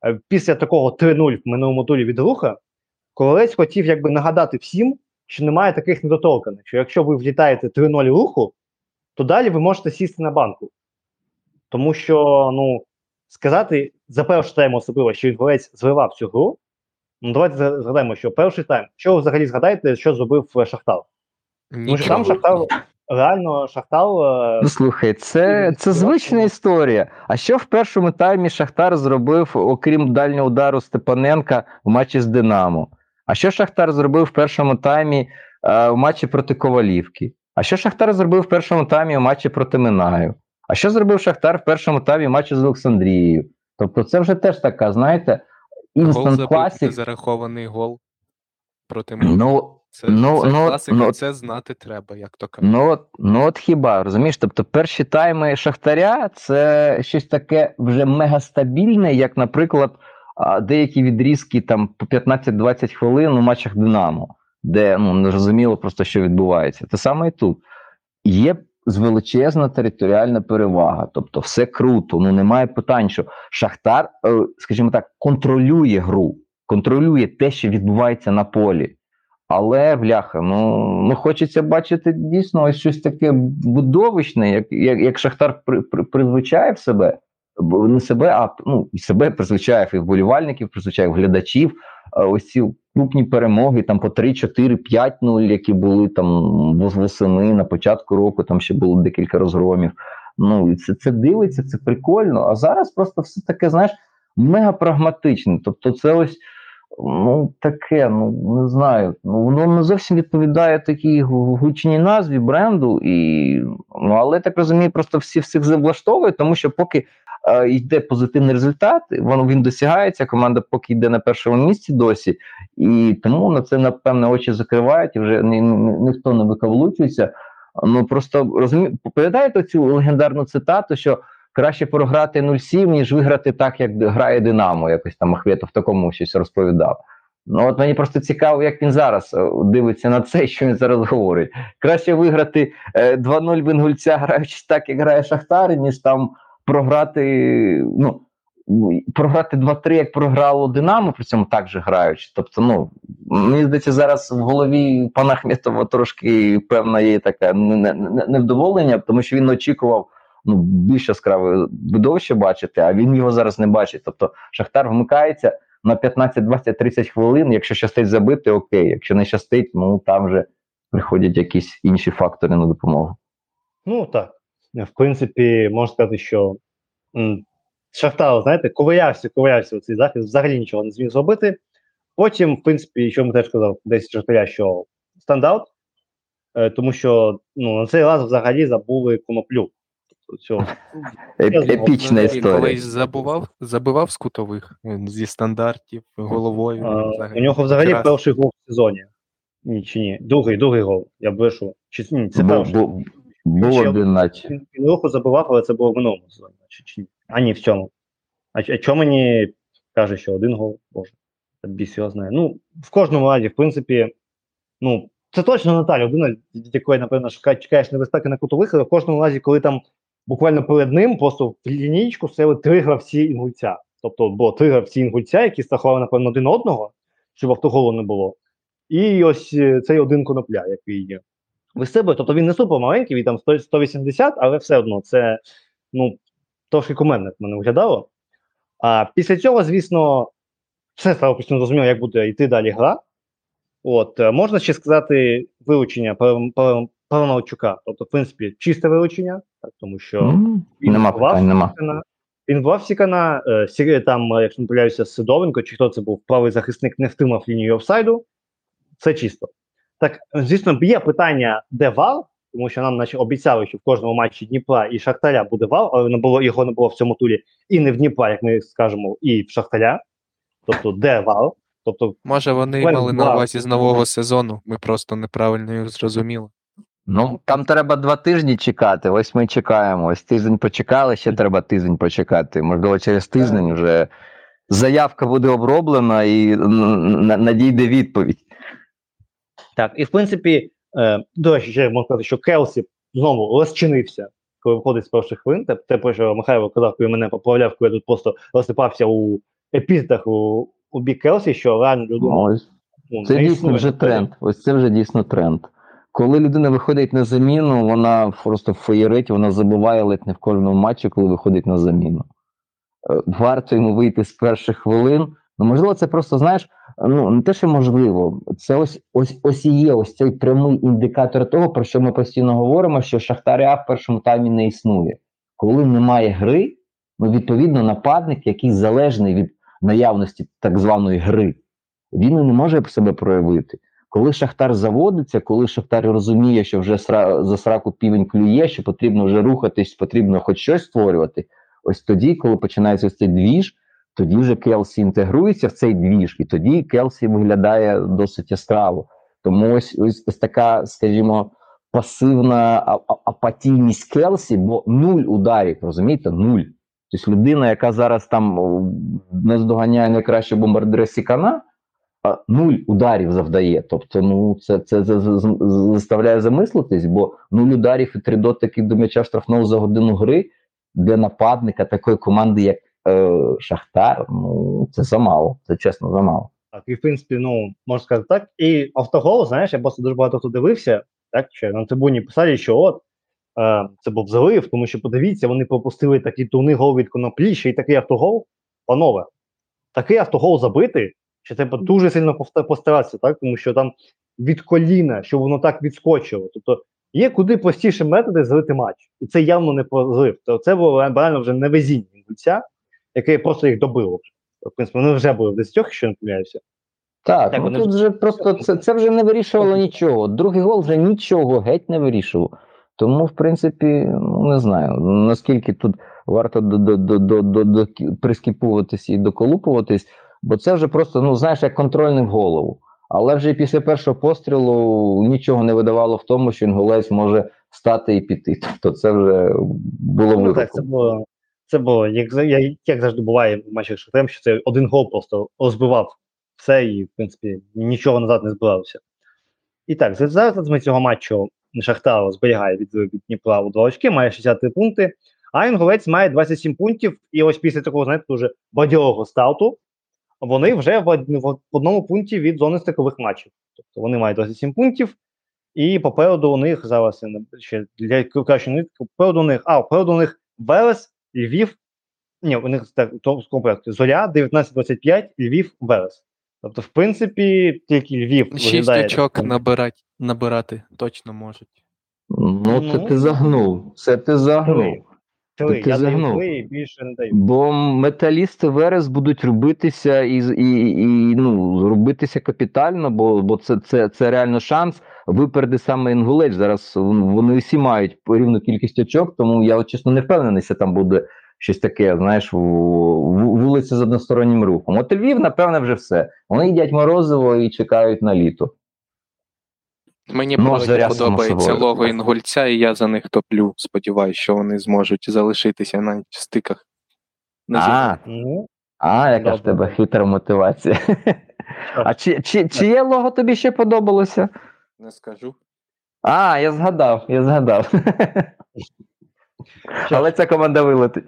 е, після такого 3-0 в минулому турі від руха, ковалець хотів якби нагадати всім, що немає таких недоторканих. Що якщо ви влітаєте 3-0 руху, то далі ви можете сісти на банку. Тому що, ну, сказати за перший тайм особливо, що ковалець зливав цю гру. Ну, давайте згадаємо, що перший тайм. Що ви взагалі згадаєте, що зробив е, Шахтар? Тому що там. Шахтар реально Шахтар. е, Ну слухай, це, це звична історія. А що в першому таймі Шахтар зробив, окрім дальнього удару Степаненка в матчі з Динамо? А що Шахтар зробив в першому таймі е, в матчі проти Ковалівки? А що Шахтар зробив в першому таймі в матчі проти Минаю? А що зробив Шахтар в першому таймі в матчі з Олександрією? Тобто, це вже теж така, знаєте, інстант класік. зарахований гол проти Милана. Ну, Це, ну, це ну, класика, ну, це знати треба, як то кажуть. Ну ну от хіба розумієш? Тобто перші тайми Шахтаря це щось таке вже мегастабільне, як, наприклад, а, деякі відрізки там по 15-20 хвилин у матчах Динамо, де ну не зрозуміло просто, що відбувається. Те саме і тут. Є величезна територіальна перевага, тобто все круто. Ну немає питань, що Шахтар, е, скажімо так, контролює гру, контролює те, що відбувається на полі. Але бляха, ну, ну хочеться бачити дійсно ось щось таке видовищне, як, як, як Шахтар при, при, призвичає в себе, не себе, а ну, себе призвичає і вболівальників, призвичає глядачів. Ось ці крупні перемоги, там по 3, 4, 5 0 які були там восени на початку року, там ще було декілька розгромів. Ну, це, це дивиться, це прикольно. А зараз просто все таке, знаєш, мега прагматичне. Тобто, це ось ну таке, ну не знаю. Ну воно не зовсім відповідає такій гучній назві бренду, і ну але так розумію, просто всі всіх завлаштовує, тому що поки е, йде позитивний результат, воно він досягається. Команда поки йде на першому місці досі, і тому на це напевне очі закривають і вже ні, ні, ніхто не викаблучується. Ну просто розумію, пам'ятаєте цю легендарну цитату, що краще програти 0-7, ніж виграти так, як грає Динамо. Якось там Ахметов в такому щось розповідав. Ну от мені просто цікаво, як він зараз е, дивиться на це, що він зараз говорить. Краще виграти е, 2-0 в Інгульця, граючи так, як грає Шахтар, ніж там програти. Ну, програти 2-3, як програло Динамо, при цьому так же граючи. Тобто, ну мені здається, зараз в голові пана Ахметова трошки певна є така не- не- невдоволення, тому що він очікував ну, більш яскраве видовище бачити, а він його зараз не бачить. Тобто Шахтар вмикається на 15, 20, 30 хвилин. Якщо щастить забити, окей. Якщо не щастить, ну там вже приходять якісь інші фактори на допомогу. Ну так. В принципі, можна сказати, що Шахтар, знаєте, ковирявся, ковирявся у цей захист, взагалі нічого не зміг зробити. Потім, в принципі, що ми теж казав, десь Шахтаря, що стендаут, е, тому що ну, на цей раз взагалі забули коноплю. Цього. Епічна Він історія. колись забував, забивав з кутових зі стандартів головою. А, взагалі. у нього взагалі Раз. перший гол в сезоні. Ні, чи ні? Другий, другий гол. Я брешу. Чи ні, це Бу- перший. бу- Був Ще один наче. Він, він руху забивав, але це було в минулому сезоні. Чи, чи ні? А ні, в цьому. А, а чому мені каже, що один гол? Боже, це знає. Ну, в кожному разі, в принципі, ну, це точно не та людина, від якої, напевно, шукає, чекаєш небезпеки на кутових, але в кожному разі, коли там буквально перед ним просто в лінійку стояли три гравці інгульця. Тобто було три гравці інгульця, які страхували, напевно, один одного, щоб автоголу не було. І ось е, цей один конопля, який є. Ви тобто він не супер маленький, він там 100 180, але все одно це ну, трошки кумедно як мене виглядало. А після цього, звісно, все стало постійно зрозуміло, як буде йти далі гра. От, е, можна ще сказати вилучення Паламарчука. Тобто, в принципі, чисте вилучення, так, тому що М, він Нема питань, нема. Всікана. Він бував Сікана, е, там, е, якщо не помиляюся, Сидовенко, чи хто це був, правий захисник не втримав лінію офсайду. Це чисто. Так, звісно, є питання, де вал, тому що нам наче обіцяли, що в кожному матчі Дніпра і Шахтаря буде вал, але не було, його не було в цьому турі і не в Дніпра, як ми скажемо, і в Шахтаря. Тобто, де вал? Тобто, Може, вони мали на увазі з нового сезону, ми просто неправильно їх зрозуміли. Ну, там треба два тижні чекати. Ось ми чекаємо. Ось тиждень почекали, ще треба тиждень почекати. Можливо, через тиждень вже заявка буде оброблена і надійде відповідь. Так, і в принципі, е, до речі, ще можна сказати, що Келсі знову розчинився, коли виходить з перших хвилин. Те, про що Михайло казав, коли мене поправляв, коли я тут просто розсипався у епітетах у, у бік Келсі, що реально людина. Ну, це не дійсно існує вже тренд. Ось це вже дійсно тренд. Коли людина виходить на заміну, вона просто феєрить, вона забуває ледь не в кожному матчі, коли виходить на заміну. Е, Варто йому вийти з перших хвилин. Ну, можливо, це просто, знаєш, ну не те, що можливо, це ось ось ось і є ось цей прямий індикатор того, про що ми постійно говоримо, що Шахтаря в першому таймі не існує. Коли немає гри, ну відповідно нападник, який залежний від наявності так званої гри, він і не може себе проявити. Коли Шахтар заводиться, коли Шахтар розуміє, що вже за сраку півень клює, що потрібно вже рухатись, потрібно хоч щось створювати. Ось тоді, коли починається ось цей двіж, тоді вже Келсі інтегрується в цей двіж, і тоді Келсі виглядає досить яскраво. Тому ось ось, ось така, скажімо, пасивна апатійність Келсі, бо нуль ударів, розумієте? Нуль. Тобто людина, яка зараз там не здоганяє найкращого бомбардира Сікана, нуль ударів завдає. Тобто, ну це, це, за- за- за- заставляє замислитись, бо нуль ударів і три дотики до м'яча штрафного за годину гри для нападника такої команди, як е, Шахтар, ну це замало. Це чесно замало. Так, і в принципі, ну можна сказати так. І автогол, знаєш, я просто дуже багато хто дивився, так що на трибуні писали, що от е, це був залив, тому що подивіться, вони пропустили такий турний гол від коноплі, ще такий автогол. Панове, такий автогол забити, що треба дуже сильно постаратися, так? Тому що там від коліна, щоб воно так відскочило. Тобто є куди простіші методи злити матч. І це явно не позлив. То це було реально вже невезіння гульця, яке просто їх добило. В принципі, вони вже були в 10, якщо не помиляюся. Так, Так, ну вони тут вже просто це, це вже не вирішувало нічого. Другий гол вже нічого геть не вирішував. Тому, в принципі, ну не знаю, наскільки тут варто до, до, до, до, до, до прискіпуватись і доколупуватись, бо це вже просто, ну знаєш, як контрольний в голову. Але вже після першого пострілу нічого не видавало в тому, що інгулець може встати і піти. Тобто це вже було Ну, так, це було, це було як, як, як завжди буває в матчах Шахтарем, що це один гол просто розбивав все і, в принципі, нічого назад не збиралося. І так, зараз ми цього матчу Шахтар зберігає від, від Дніпра у два очки, має 63 пункти, а Інгулець має 27 пунктів. І ось після такого, знаєте, дуже бадьорого старту вони вже в, в одному пункті від зони стикових матчів. Тобто вони мають 27 пунктів, і попереду у них зараз ще для кращої попереду у них, а попереду у них Велес, Львів. Ні, у них так то в комплекті Зоря 19-25, Львів, Велес. Тобто, в принципі, тільки Львів Шість очок набирати, набирати точно можуть. Ну, це Ну, ти загнув. Це ти загнув. Три. ти Я загнув. три і більше не даю. Бо металісти Верес будуть робитися і, і, і ну, робитися капітально, бо, бо це, це, це реально шанс випереди саме інгулець. Зараз вони всі мають рівну кількість очок, тому я чесно не впевнений, що там буде щось таке, знаєш, в, в, вулиця з одностороннім рухом. От Львів, напевне, вже все. Вони їдять морозиво і чекають на літо. Мені Ну, просто подобається лого інгульця, і я за них топлю. Сподіваюсь, що вони зможуть залишитися на стиках. На А, Ну, а, яка ж в тебе хитра мотивація. А чи, чи, чиє лого тобі ще подобалося? Не скажу. А, я згадав, я згадав. Але ця команда вилетить.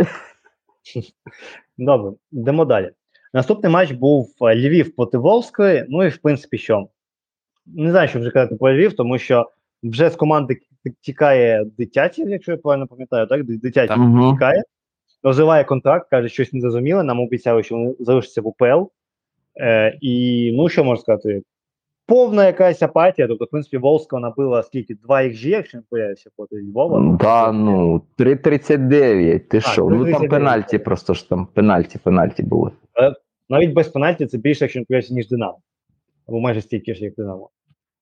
Добре, йдемо далі. Наступний матч був е, Львів проти Волської. Ну і в принципі, що не знаю, що вже казати про Львів, тому що вже з команди тікає дитячі, якщо я правильно пам'ятаю, так? Дитячі Так. Мгм. тікає, розриває контракт, каже, щось незрозуміле. Нам обіцяли, що вони залишаться в УПЛ. Е, і ну що можна сказати? Повна якась апатія. Тобто, в принципі, Волська набила скільки? Два XG, якщо не помиляюся, проти Львова. Да, ну, 3.39, ти що? Ну там пенальті, просто ж там пенальті, пенальті були. Навіть без пенальті це більше, якщо не помиляюся, ніж Динамо. Або майже стільки ж, як Динамо.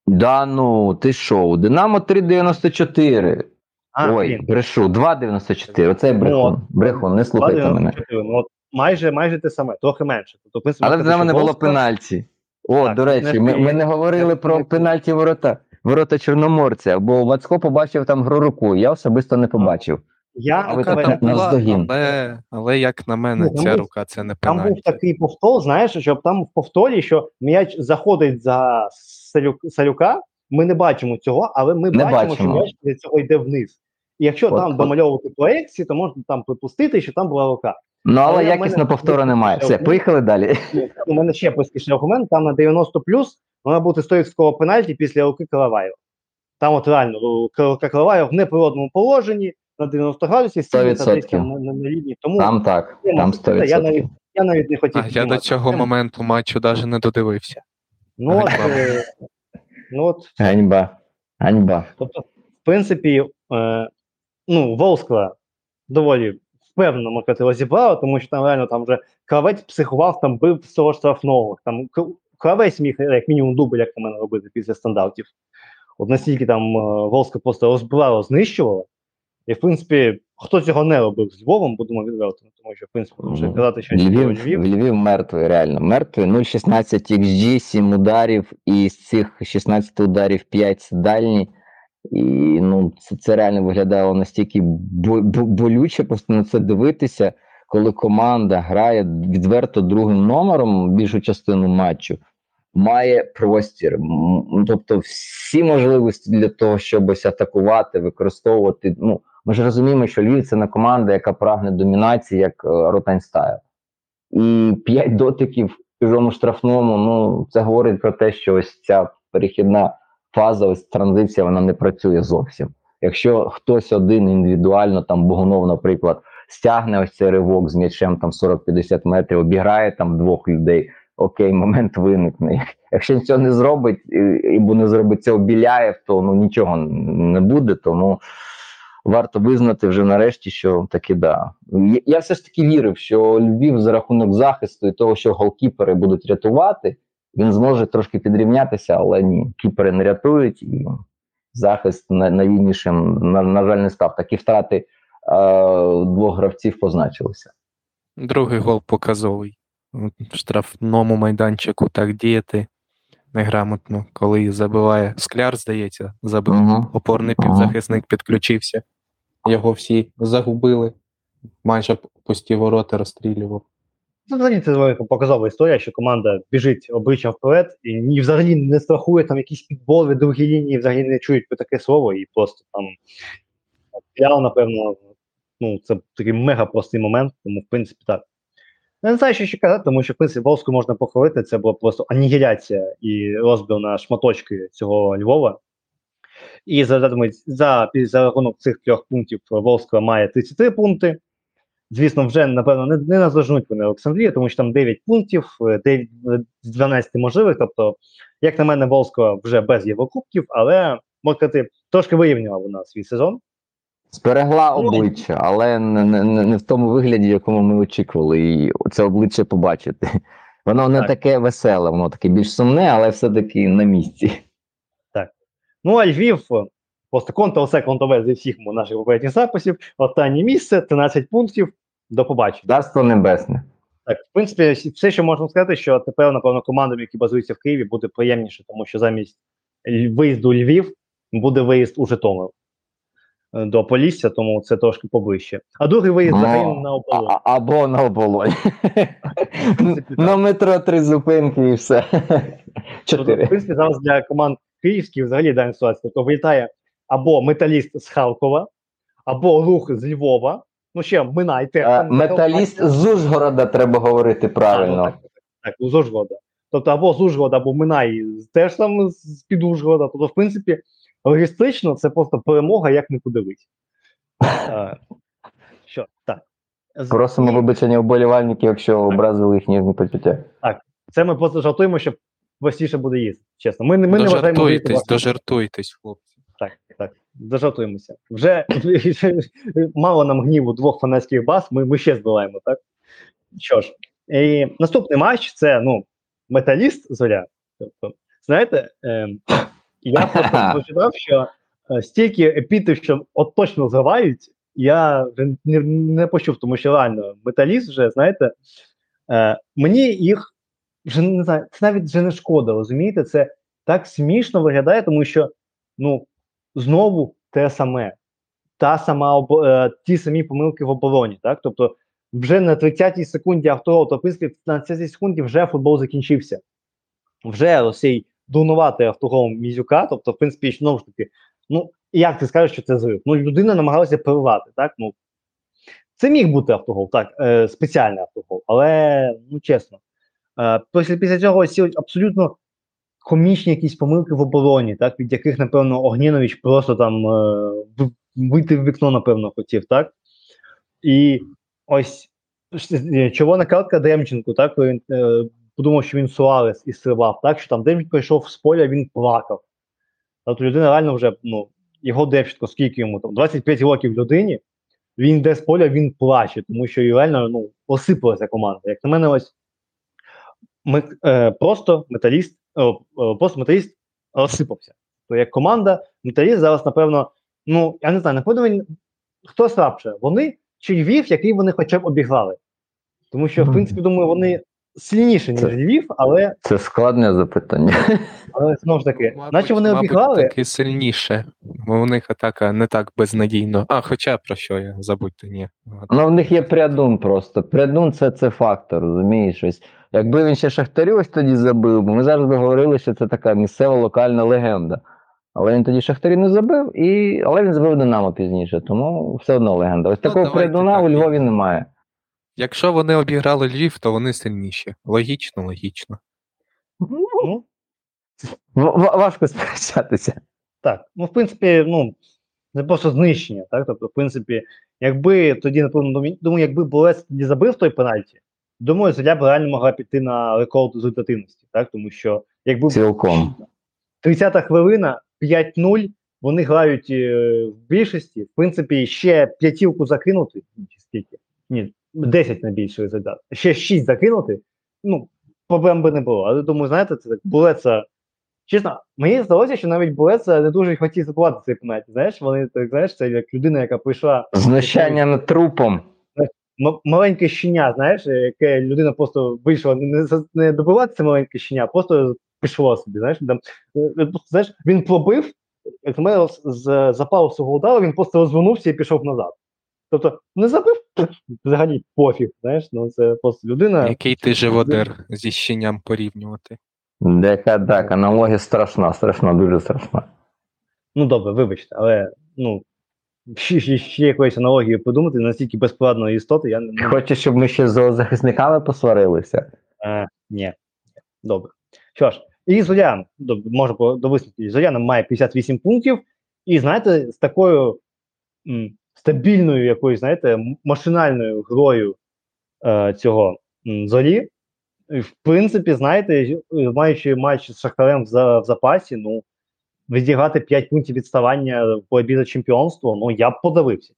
Да, ну, ти що? у Динамо 3.94. А, Ой, блін. брешу, 2.94. Оце Ну, брехун. от. Брехун, не слухайте мене. Ну, от майже майже те саме, трохи менше. Тобто, принципі, Але в Динамо не було пенальті. О, Так, до речі, ми, ми не говорили про пенальті ворота. Ворота Чорноморця, бо Вацько побачив там гру руку. Я особисто не побачив. Я А ви там була, але, але як на мене, Ну, ця був- рука це не Там був такий повтор, знаєш, щоб там в повторі, що м'яч заходить за Салюк, Салюка. Ми не бачимо цього, але ми Не бачимо, бачимо. що м'яч для цього йде вниз. І якщо От, там от. домальовувати проекції, то можна там припустити, що там була рука. Ну, але Але якісно мене- повтору немає. Все, поїхали далі. У мене ще простіший аргумент, там на 90 плюс має бути 100% пенальті після руки Караваєва. Там от реально рука Караваєва в неприродному положенні на 90 градусів, стільки 100%. десь там на, на, на лінії. Тому Там так, я, там 100%. я, навіть, я навіть не хотів. А я до цього тему. моменту матчу навіть не додивився. Ну от, е, ну от, Ганьба. Ганьба. тобто, в принципі, е, ну, Волскла доволі впевнено, можна сказати, розібрала, тому що там реально там вже кравець психував, там бив з цього штрафного. Там кравець міг як мінімум дубль, як на мене робити після стандартів. От настільки там е, Волска просто розбирала, знищувала. І, в принципі, хто цього не робив з Львовом, будемо відвертими, тому що, в принципі, вже Ну, казати, що Львів, Львів, Львів мертвий, реально. Мертвий. 0,16 XG, 7 ударів, і з цих 16 ударів 5 дальні. І ну, це, це реально виглядало настільки бо, бо- болюче просто на це дивитися, коли команда грає відверто другим номером більшу частину матчу, має простір. Тобто всі можливості для того, щоб ось атакувати, використовувати. Ну, ми ж розуміємо, що Львів це не команда, яка прагне домінації, як е, Ротенстайл. І п'ять дотиків в чужому штрафному. Ну це говорить про те, що ось ця перехідна фаза, ось транзиція, вона не працює зовсім. Якщо хтось один індивідуально, там Богунов, наприклад, стягне ось цей ривок з м'ячем там 40-50 метрів, обіграє там двох людей. Окей, момент виникне. Якщо цього не зробить, і- або не зробить цього Біляєв, то ну нічого не буде. Тому варто визнати вже нарешті, що таки да. Я- все ж таки вірив, що Львів за рахунок захисту і того, що голкіпери будуть рятувати, він зможе трошки підрівнятися, але ні, кіпери не рятують, і захист на- на, на жаль, не став. Такі втрати е, двох гравців позначилися. Другий гол показовий. В штрафному майданчику так діяти неграмотно, коли забиває скляр, здається, забив. Угу. Опорний Ага. півзахисник підключився. Його всі загубили. Майже пусті ворота розстрілював. Ну, взагалі це показова історія, що команда біжить обличчям вперед і ні, взагалі не страхує там якісь підболи, другі лінії, взагалі не чують про таке слово, і просто там Піал, напевно, ну, це такий мега простий момент, тому в принципі так. Я не знаю, що ще казати, тому що в принципі Волску можна похвалити, це була просто анігіляція і розбив на шматочки цього Львова. І за, за, за рахунок цих трьох пунктів Волска має 33 пункти. Звісно, вже напевно не, не наздожнуть вони Олександрія, тому що там 9 пунктів, е, 9 12 можливих. Тобто, як на мене, Волська вже без Єврокубків, але можна сказати, трошки вирівняла вона свій сезон. Зберегла Ну, обличчя, але не, не, не не в тому вигляді, якому ми очікували, і це обличчя побачити. Воно не Так. таке веселе, воно таке більш сумне, але все-таки на місці. Ну а Львів е, просто контр-все контр зі всіх наших попередніх записів. Останнє місце, 13 пунктів. До побачення. Царство небесне. Так, в принципі, все, що можна сказати, що тепер, напевно, командам, які базуються в Києві, буде приємніше, тому що замість виїзду Львів буде виїзд у Житомир е, до Полісся, тому це трошки поближче. А другий виїзд Ну, взагалі на оболонь. а- або на оболонь. На метро три зупинки і все. Тобто, в принципі, зараз для команд київських взагалі дана ситуація. Тобто вилітає або металіст з Харкова, або рух з Львова. Ну ще минайте. Е, там Металіст з Ужгорода треба говорити А, ну, правильно. так, так, так, з Ужгорода. Тобто або з Ужгорода, або Минай теж там з під Ужгорода. Тобто, в принципі, логістично це просто перемога, як не подивись. Е, Що, так. Просимо вибачення вболівальників, якщо образили їх ніжні почуття. Це ми просто жартуємо, щоб простіше буде їсти. Чесно. Ми, не- ми не вважаємо Дожартуйтесь, дожартуйтесь, хлопці. Так, так. Дожартуємося. Вже мало нам гніву двох фанатських баз, ми, ми ще збиваємо, так? Що ж, і наступний матч це ну, металіст зоря. Тобто, знаєте, е, я просто прочитав, що е, стільки епітів, що от точно зривають, я вже не, не почув, тому що реально металіст вже, знаєте, е, мені їх вже не знаю, це навіть вже не шкода, розумієте? Це так смішно виглядає, тому що ну, знову те саме, та сама е, ті самі помилки в обороні. Так? Тобто, вже на 30-й секунді автогол, то в принципі на 30 секунді вже футбол закінчився. Вже Росій дурнуватий автогол Мізюка, тобто, в принципі, знову ж таки, ну, як ти скажеш, що це зрив? Ну, людина намагалася перервати, так? Ну, це міг бути автогол, так, е, спеціальний автогол, але, ну, чесно, після, після цього ці абсолютно комічні якісь помилки в обороні, так, від яких, напевно, Огнінович просто там е, вийти в вікно, напевно, хотів, так? І ось е, червона картка Демченку, так, він е, подумав, що він Суарес і сривав, так, що там Демченко йшов з поля, він плакав. Тобто людина реально вже, ну, його Демченко, скільки йому там, 25 років людині, він йде з поля, він плаче, тому що реально ну, посипалася команда. Як на мене, ось ми, е, просто металіст, о, о, просто металіст розсипався. То як команда, металіст зараз, напевно, ну, я не знаю, напевно, він, хто слабше, вони чи Львів, який вони хоча б обіграли. Тому що, в принципі, думаю, вони сильніші, ніж Це- Львів, але, Це складне запитання. але знову ж таки, Мабуть, наче вони мабуть, обіграли, таки сильніше, бо у них атака не так безнадійно. А, хоча про що я забудьте, ні. Ну, в них є прядун просто. Прядун це, це фактор, розумієш? Ось, якби він ще Шахтарю ось тоді забив, бо ми зараз би говорили, що це така місцева локальна легенда. Але він тоді Шахтарі не забив, і... але він забив Динамо пізніше, тому все одно легенда. Ось Ну, такого давайте так, у Львові немає. Якщо вони обіграли Львів, то вони сильніші. Логічно, логічно. ну, в- важко сперечатися. Так, ну в принципі, ну це просто знищення, так? Тобто, в принципі, якби тоді, напевно, думаю- думаю, якби Болець тоді забив той пенальті, думаю, Зоря б реально могла піти на рекорд результативності, так? Тому що якби Цілком. 30-та хвилина, 5-0, вони грають е, в більшості, в принципі, ще п'ятівку закинути, чи скільки? Ні, 10 на більший результат. Ще 6 закинути, ну, проблем би не було. Але думаю, знаєте, це так, Булеца. Чесно, мені здалося, що навіть Булеца не дуже хотів забувати цей пенальті. Знаєш, вони так знаєш, це як людина, яка прийшла Знущання над трупом. Маленьке щеня, знаєш, яке людина просто вийшла не, не, добивати це маленьке щеня, а просто пішло собі. Знаєш, там, е, е, просто, знаєш, він пробив, як на мене, з- запалу свого удару, він просто розвернувся і пішов назад. Тобто, не забив, взагалі пофіг, знаєш, ну це просто людина. Який ти живодер зі щеням порівнювати? Дека так, аналогія страшна, страшна, дуже страшна. Ну добре, вибачте, але ну. Ще, ще, якоїсь аналогії подумати, настільки безпорадної істоти, я не, Хочеш, щоб ми ще з зоозахисниками посварилися? Е, ні. Добре. Що ж, і Зорян, можу по- до Зоряна має 58 пунктів, і знаєте, з такою м, стабільною якоюсь, знаєте, машинальною грою е, цього м, зорі, в принципі, знаєте, маючи матч з Шахтарем в, в запасі, ну, відіграти 5 пунктів відставання в боротьбі за чемпіонство, ну, я б подивився.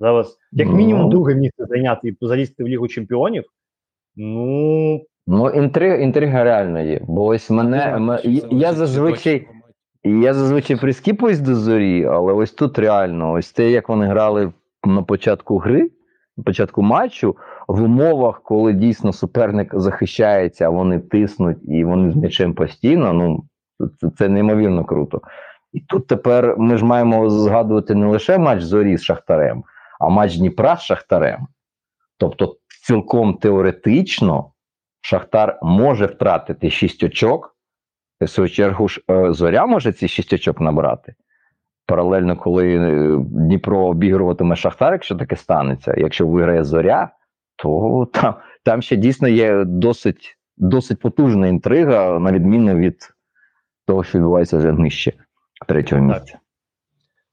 Зараз, як мінімум, Ну. друге місце зайняти і залізти в Лігу чемпіонів, ну, Ну, інтрига, інтрига реально є. Бо ось мене. м- я- я зазвичай. Я зазвичай прискіпуюсь до зорі, але ось тут реально, ось те, як вони грали на початку гри, на початку матчу, в умовах, коли дійсно суперник захищається, а вони тиснуть і вони з м'ячем постійно. Ну це, це неймовірно круто. І тут тепер ми ж маємо згадувати не лише матч зорі з Шахтарем, а матч Дніпра з Шахтарем. Тобто, цілком теоретично Шахтар може втратити 6 очок. В свою чергу ж е, зоря може ці 6 очок набрати. Паралельно, коли е, Дніпро обігруватиме Шахтар, якщо таке станеться, якщо виграє зоря, то там, там ще дійсно є досить, досить потужна інтрига, на відміну від того, що відбувається вже нижче третього місця.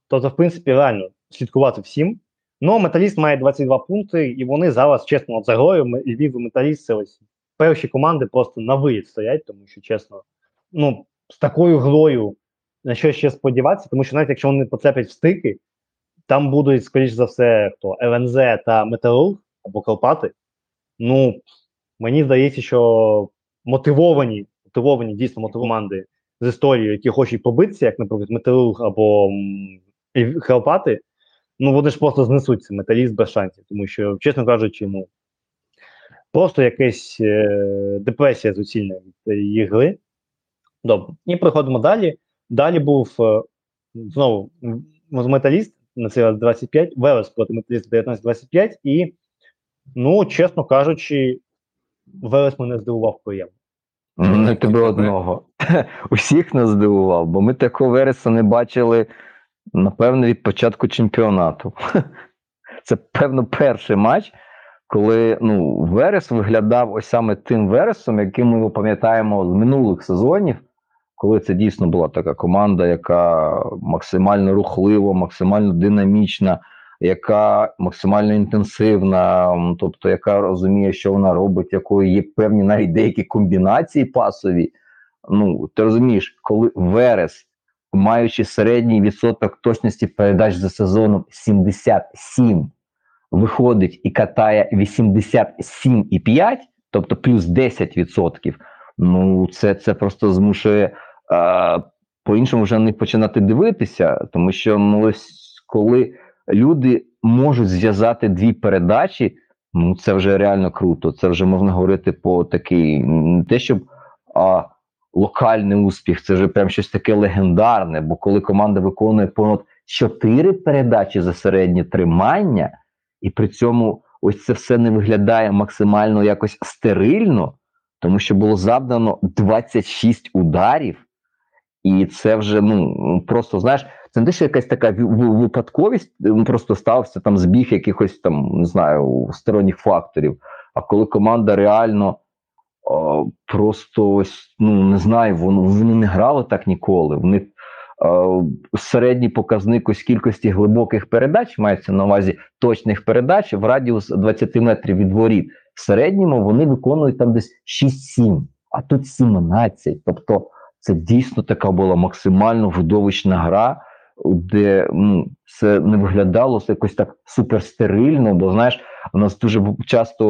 Тобто, в принципі, реально слідкувати всім. Ну, металіст має 22 пункти, і вони зараз, чесно, от за грою Львів і металіст це ось перші команди просто на виїзд стоять, тому що, чесно, ну, з такою грою на що ще сподіватися, тому що навіть якщо вони поцеплять в стики, там будуть, скоріш за все, хто ЛНЗ та Металург або Карпати. Ну, мені здається, що мотивовані, мотивовані дійсно мотивовані команди з історією, які хочуть побитися, як, наприклад, Металург або Карпати, ну вони ж просто знесуть цей металіст без шансів, тому що, чесно кажучи, ну просто якась е, депресія суцільна від її гри. Добре, і приходимо далі. Далі був е, знову металіст на цей раз 25, Велес проти металіста 19-25, і, ну, чесно кажучи, Велес мене здивував приємно. Не тебе одного. Усіх нас здивував, бо ми такого вереса не бачили, напевно, від початку чемпіонату. Це, певно, перший матч, коли ну, Верес виглядав ось саме тим Вересом, яким ми пам'ятаємо з минулих сезонів, коли це дійсно була така команда, яка максимально рухлива, максимально динамічна, яка максимально інтенсивна, тобто яка розуміє, що вона робить, якої є певні навіть деякі комбінації пасові. Ну, ти розумієш, коли Верес, маючи середній відсоток точності передач за сезоном 77, виходить і катає 87,5, тобто плюс 10%, ну це, це просто змушує а, по-іншому вже не починати дивитися, тому що ну, ось коли люди можуть зв'язати дві передачі, ну це вже реально круто. Це вже можна говорити по такий, не те, щоб а, локальний успіх, це вже прям щось таке легендарне. Бо коли команда виконує понад чотири передачі за середнє тримання, і при цьому ось це все не виглядає максимально якось стерильно, тому що було завдано 26 ударів, і це вже ну просто знаєш. Це не те, що якась така ви- ви- випадковість, просто стався там збіг якихось там, не знаю, сторонніх факторів. А коли команда реально о, просто ну не знаю, вони, вони не грали так ніколи. Вони середній показник ось кількості глибоких передач, мається на увазі точних передач в радіус 20 метрів від воріт. В середньому вони виконують там десь 6-7, а тут 17. Тобто це дійсно така була максимально видовищна гра, де ну, це не виглядало це якось так суперстерильно, бо знаєш, у нас дуже часто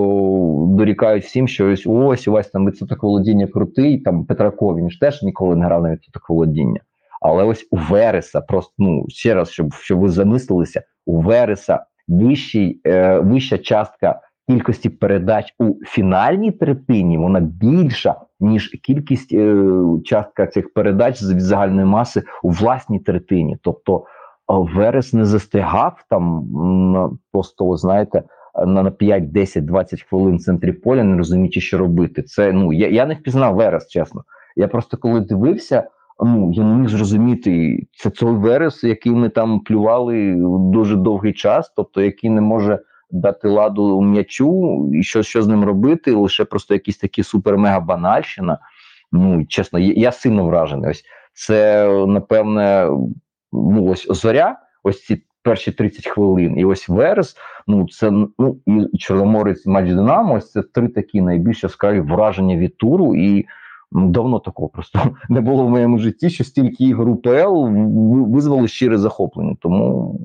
дорікають всім, що ось ось у вас там відсоток володіння крутий, там Петраков, він ж теж ніколи не грав на відсоток володіння. Але ось у Вереса, просто ну ще раз, щоб, щоб ви замислилися, у Вереса вищий, е, вища частка кількості передач у фінальній третині, вона більша, ніж кількість е, частка цих передач з загальної маси у власній третині. Тобто Верес не застигав там м, просто, знаєте, на 5, 10, 20 хвилин в центрі поля, не розуміючи, що робити. Це ну я, я не впізнав Верес, чесно. Я просто коли дивився, ну я не міг зрозуміти, це той Верес, який ми там плювали дуже довгий час, тобто який не може дати ладу м'ячу, і що, що з ним робити, лише просто якісь такі супер-мега банальщина. Ну чесно, я, сильно вражений. Ось це напевне, ну ось зоря, ось ці перші 30 хвилин, і ось Верес. Ну це ну і Чорноморець матч Динамо. Ось це три такі найбільш яскраві враження від туру. І ну, давно такого просто не було в моєму житті, що стільки ігор УПЛ ви- визвали щире захоплення. Тому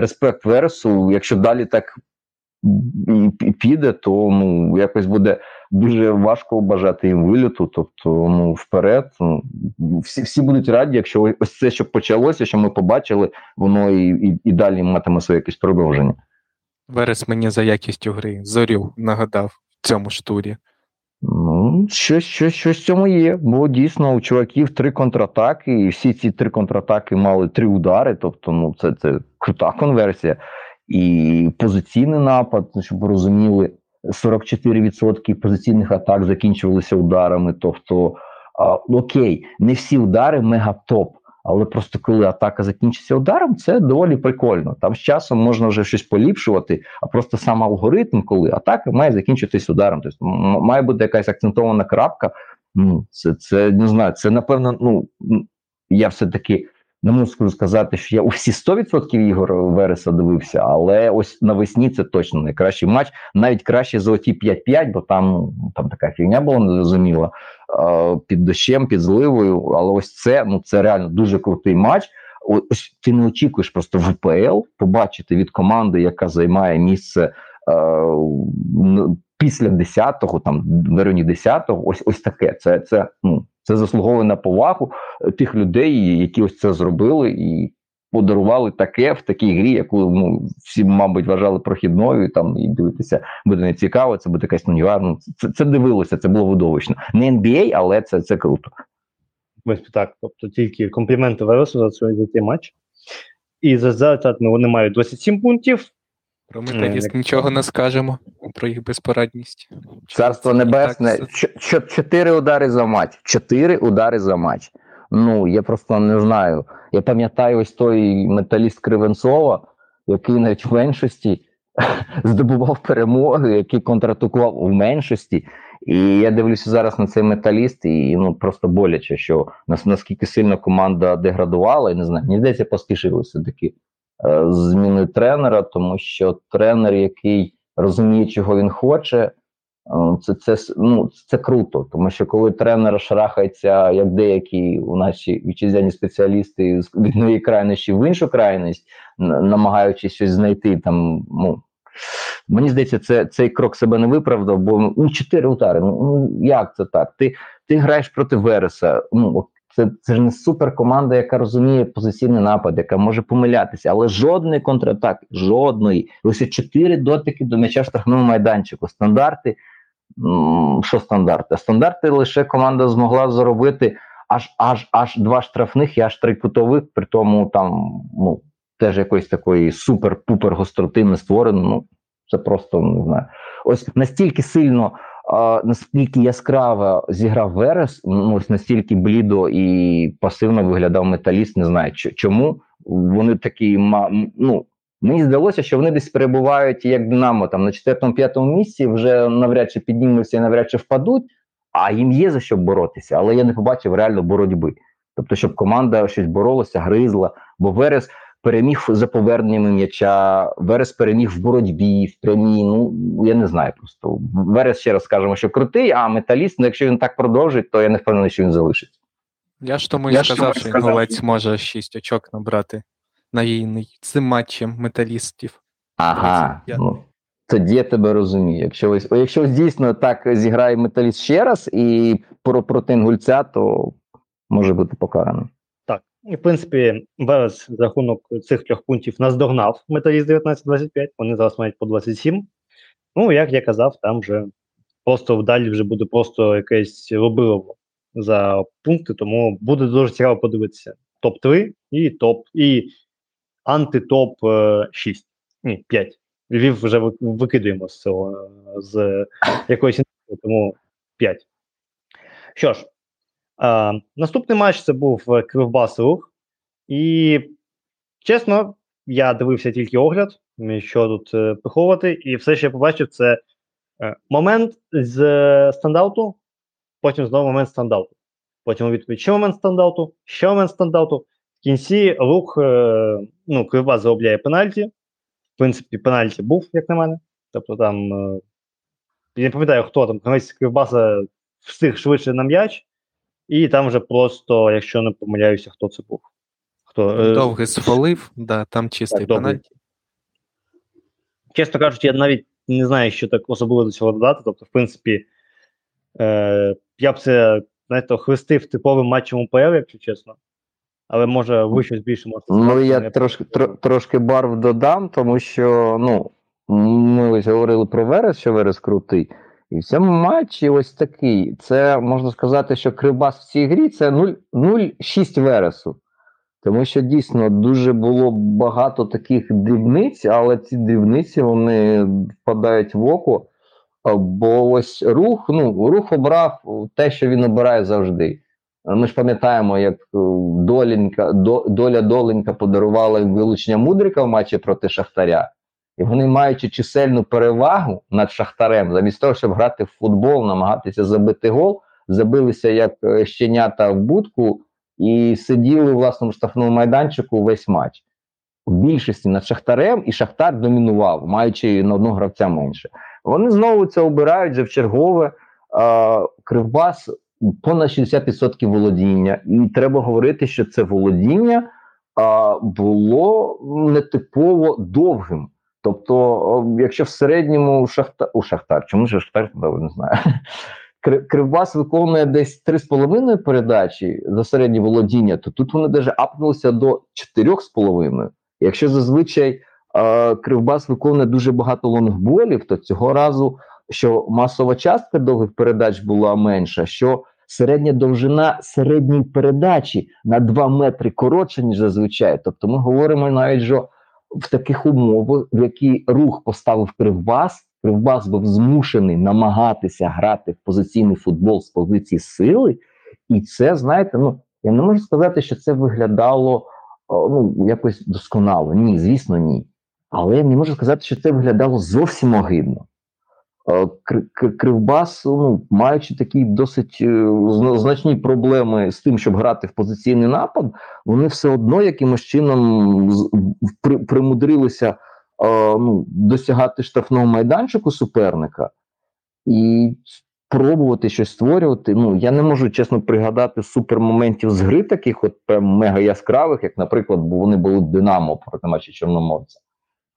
респект Вересу. Якщо далі так піде, то ну якось буде дуже важко бажати їм виліту. Тобто, ну вперед, ну, всі, всі будуть раді, якщо ось це, що почалося, що ми побачили, воно і, і, і далі матиме своє якесь продовження. Верес мені за якістю гри зорю нагадав в цьому ж турі. Ну, щось, щось, щось в цьому є. Бо дійсно у чуваків три контратаки, і всі ці три контратаки мали три удари. Тобто, ну це, це крута конверсія. І позиційний напад, щоб ви розуміли, 44% позиційних атак закінчувалися ударами. Тобто, а, окей, не всі удари мега-топ. Але просто коли атака закінчиться ударом, це доволі прикольно. Там з часом можна вже щось поліпшувати, а просто сам алгоритм, коли атака має закінчитись ударом. Тобто має бути якась акцентована крапка. Ну, це, це не знаю, це напевно, ну я все-таки не можу сказати, що я у всі 100% ігор Вереса дивився, але ось навесні це точно найкращий матч, навіть краще золоті 5-5, бо там, там така фігня була незрозуміла під дощем, під зливою. Але ось це ну це реально дуже крутий матч. Ось ти не очікуєш просто в УПЛ побачити від команди, яка займає місце після 10-го, там в районі 10-го, ось ось таке. Це це ну це заслуговує на повагу е, тих людей, які ось це зробили, і подарували таке в такій грі, яку ну, всі, мабуть, вважали прохідною, і там і дивитися буде не цікаво, це буде якась ну, ну це, це дивилося, це було видовищно. Не NBA, але це, це круто. Принципі, так. Тобто тільки компліменти Вересу за цей матч. І за результатами вони мають 27 пунктів. Про металіст не- нічого не скажемо, про їх безпорадність. Царство Це Небесне, чотири удари за матч. Чотири удари за матч. Ну, я просто не знаю. Я пам'ятаю ось той металіст Кривенцова, який навіть в меншості здобував перемоги, який контратакував в меншості. І я дивлюся зараз на цей металіст, і ну просто боляче, що нас наскільки сильно команда деградувала, і не знаю, мені здається, поспішили все-таки е, з зміною тренера, тому що тренер, який розуміє, чого він хоче, е, це, це, ну, це круто, тому що коли тренер шарахається, як деякі у наші вітчизняні спеціалісти з однієї крайності в іншу крайність, намагаючись щось знайти там. Ну, мені здається, це, цей крок себе не виправдав, бо ну, чотири удари. Ну, ну як це так? Ти, ти граєш проти Вереса. Ну, от це, це ж не суперкоманда, яка розуміє позиційний напад, яка може помилятися, але жодної контратаки, жодної. Лише чотири дотики до м'яча в штрафному майданчику. Стандарти. Що стандарти? Стандарти лише команда змогла заробити аж аж аж два штрафних і аж три кутових, при тому там ну, теж якоїсь такої супер-пупер гостроти не створено. Ну, це просто не знаю. Ось настільки сильно наскільки яскраво зіграв Верес, ну настільки блідо і пасивно виглядав металіст. Не знаю чому вони такі ну. Мені здалося, що вони десь перебувають як Динамо там на 4-5 місці, вже навряд чи піднімуться і навряд чи впадуть, а їм є за що боротися, але я не побачив реально боротьби. Тобто, щоб команда щось боролася, гризла, бо Верес переміг за поверненнями м'яча, Верес переміг в боротьбі, в прямій. Ну я не знаю просто. Верес ще раз скажемо, що крутий, а металіст, ну якщо він так продовжить, то я не впевнений, що він залишиться. Я ж тому і сказав, що інгулець може 6 очок набрати навійний цим матчем металістів. Ага, ну тоді я тебе розумію. Якщо ось, якщо ось дійсно так зіграє металіст ще раз і про проти інгульця, то може бути покараний. І, в принципі, Верес за рахунок цих трьох пунктів наздогнав металіст 19-25. Вони зараз мають по 27. Ну, як я казав, там вже просто вдалі вже буде просто якесь робилово за пункти, тому буде дуже цікаво подивитися. Топ-3 і топ, і антитоп 6. Ні, 5. Львів вже викидуємо з цього е, з якоїсь тому 5. Що ж, а, наступний матч це був е, Кривбас Рух. І чесно, я дивився тільки огляд, що тут е, приховувати, і все, що я побачив, це е, момент з е, стендауту, потім знову момент стендауту. Потім відповідь ще момент стендауту, ще момент стендауту. В кінці рух, е, ну, Кривбас заробляє пенальті. В принципі, пенальті був, як на мене. Тобто там. Е, я не пам'ятаю, хто там, гравець Кривбаса встиг швидше на м'яч, і там вже просто, якщо не помиляюся, хто це був. Хто, е, Довгий звалив, да, там чистий так, довгий. пенальті. Чесно кажучи, я навіть не знаю, що так особливо до цього додати. Тобто, в принципі, е, я б це знаєте, хрестив типовим матчем УПЛ, якщо чесно. Але може ви щось більше можете Ну я трошки тро, трошки барв додам, тому що ну ми ось говорили про Верес, що Верес крутий. І в цьому матчі ось такий. Це можна сказати, що Кривбас в цій грі це 0 0,6 Вересу. Тому що дійсно дуже було багато таких дрібниць, але ці дрібниці вони впадають в око. Бо ось рух, ну, рух обрав те, що він обирає завжди. Ми ж пам'ятаємо, як е, Доленька, до, доля Доленька подарувала вилучення Мудрика в матчі проти Шахтаря. І вони, маючи чисельну перевагу над Шахтарем, замість того, щоб грати в футбол, намагатися забити гол, забилися як е, щенята в будку і сиділи у власному штрафному майданчику весь матч. В більшості над Шахтарем, і Шахтар домінував, маючи на одного гравця менше. Вони знову це обирають вже в чергове. Кривбас понад 60% володіння, і треба говорити, що це володіння було нетипово довгим. Тобто, якщо в середньому Шахтар, у Шахтар, чому ж Шахтар, не знаю. Кри- Кривбас виконує десь 3,5 передачі за середнє володіння, то тут вони навіть апнулися до 4,5. Якщо зазвичай е, Кривбас виконує дуже багато лонгболів, то цього разу що масова частка довгих передач була менша, що середня довжина середньої передачі на 2 метри коротша, ніж зазвичай. Тобто ми говоримо навіть, що в таких умовах, в які рух поставив Кривбас, Кривбас був змушений намагатися грати в позиційний футбол з позиції сили, і це, знаєте, ну я не можу сказати, що це виглядало ну, якось досконало. Ні, звісно, ні. Але я не можу сказати, що це виглядало зовсім огидно. Е, Кр- Кр- Кривбас, ну, маючи такі досить е, значні проблеми з тим, щоб грати в позиційний напад, вони все одно якимось чином примудрилися е, ну, досягати штрафного майданчику суперника і пробувати щось створювати. Ну, я не можу чесно пригадати супермоментів з гри таких, от прям мега яскравих, як, наприклад, бо вони були Динамо проти матчі Чорноморця.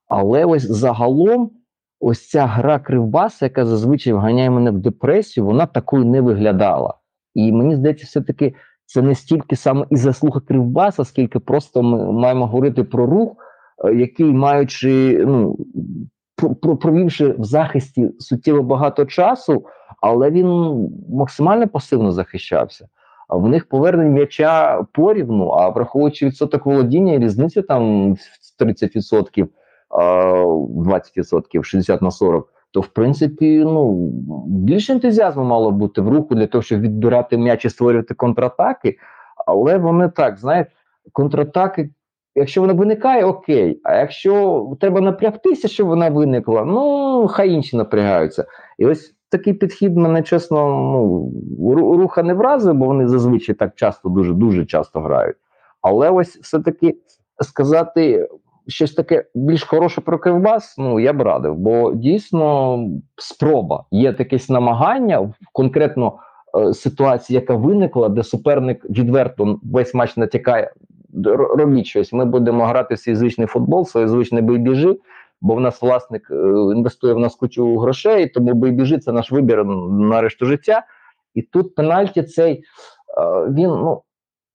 Але ось загалом, ось ця гра Кривбаса, яка зазвичай вганяє мене в депресію, вона такою не виглядала. І мені здається, все-таки це не стільки саме і заслуга Кривбаса, скільки просто ми маємо говорити про рух, е, який, маючи, ну, про- про- провівши в захисті суттєво багато часу, але він максимально пасивно захищався. А в них повернення м'яча порівну, а враховуючи відсоток володіння, різниця там в 30%, а, 20%, 60 на 40, то в принципі ну більше ентузіазму мало бути в руху для того, щоб відбирати м'яч і створювати контратаки. Але вони так, знаєте, контратаки, якщо вона виникає, окей. А якщо треба напрягтися, щоб вона виникла, ну хай інші напрягаються. І ось такий підхід мене чесно, ну руха не вразив, бо вони зазвичай так часто, дуже дуже часто грають. Але ось все-таки сказати щось таке більш хороше про Кривбас, ну я б радив, бо дійсно спроба є якесь намагання в конкретно е, ситуації, яка виникла, де суперник відверто весь матч натякає. Робіть щось. Ми будемо грати в свій звичний футбол, свій звичний бий-біжи, бо в нас власник е, інвестує в нас кучу грошей, тому бий-біжи це наш вибір на решту життя. І тут пенальті цей е, він ну.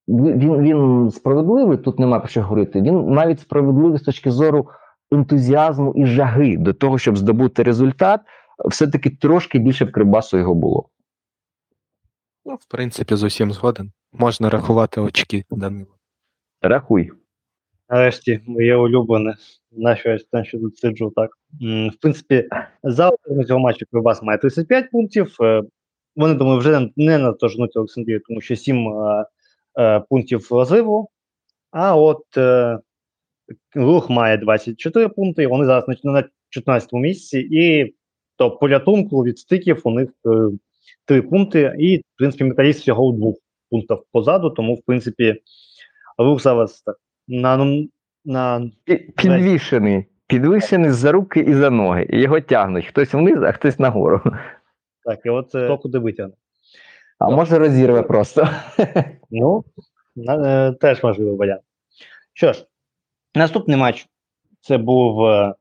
Він, він, справедливий, тут немає про що говорити. Він навіть справедливий з точки зору ентузіазму і жаги до того, щоб здобути результат, все-таки трошки більше в Кривбасу його було. Ну, в принципі, з усім згоден. Можна рахувати очки Данила. Рахуй. Нарешті, моє улюблене. На що я там ще тут сиджу, так. В принципі, за цього матчу Кривбас має 35 пунктів. Е, Вони, думаю, вже не- наздоженуть Олександрію, тому що 7 е, е, пунктів розриву. А от е, рух має 24 пункти, і вони зараз на, на 14 місці. І то по рятунку від стиків у них е, 3 пункти, і, в принципі, металіст всього у двох пунктах позаду, тому, в принципі, рух зараз так на, на Підвішений. Підвішений за руки і за ноги. І Його тягнуть хтось вниз, а хтось нагору. Так, і от е, хто куди витягне. А Ну. може розірве просто. Ну, е, теж можливий варіант. Що ж, наступний матч це був е,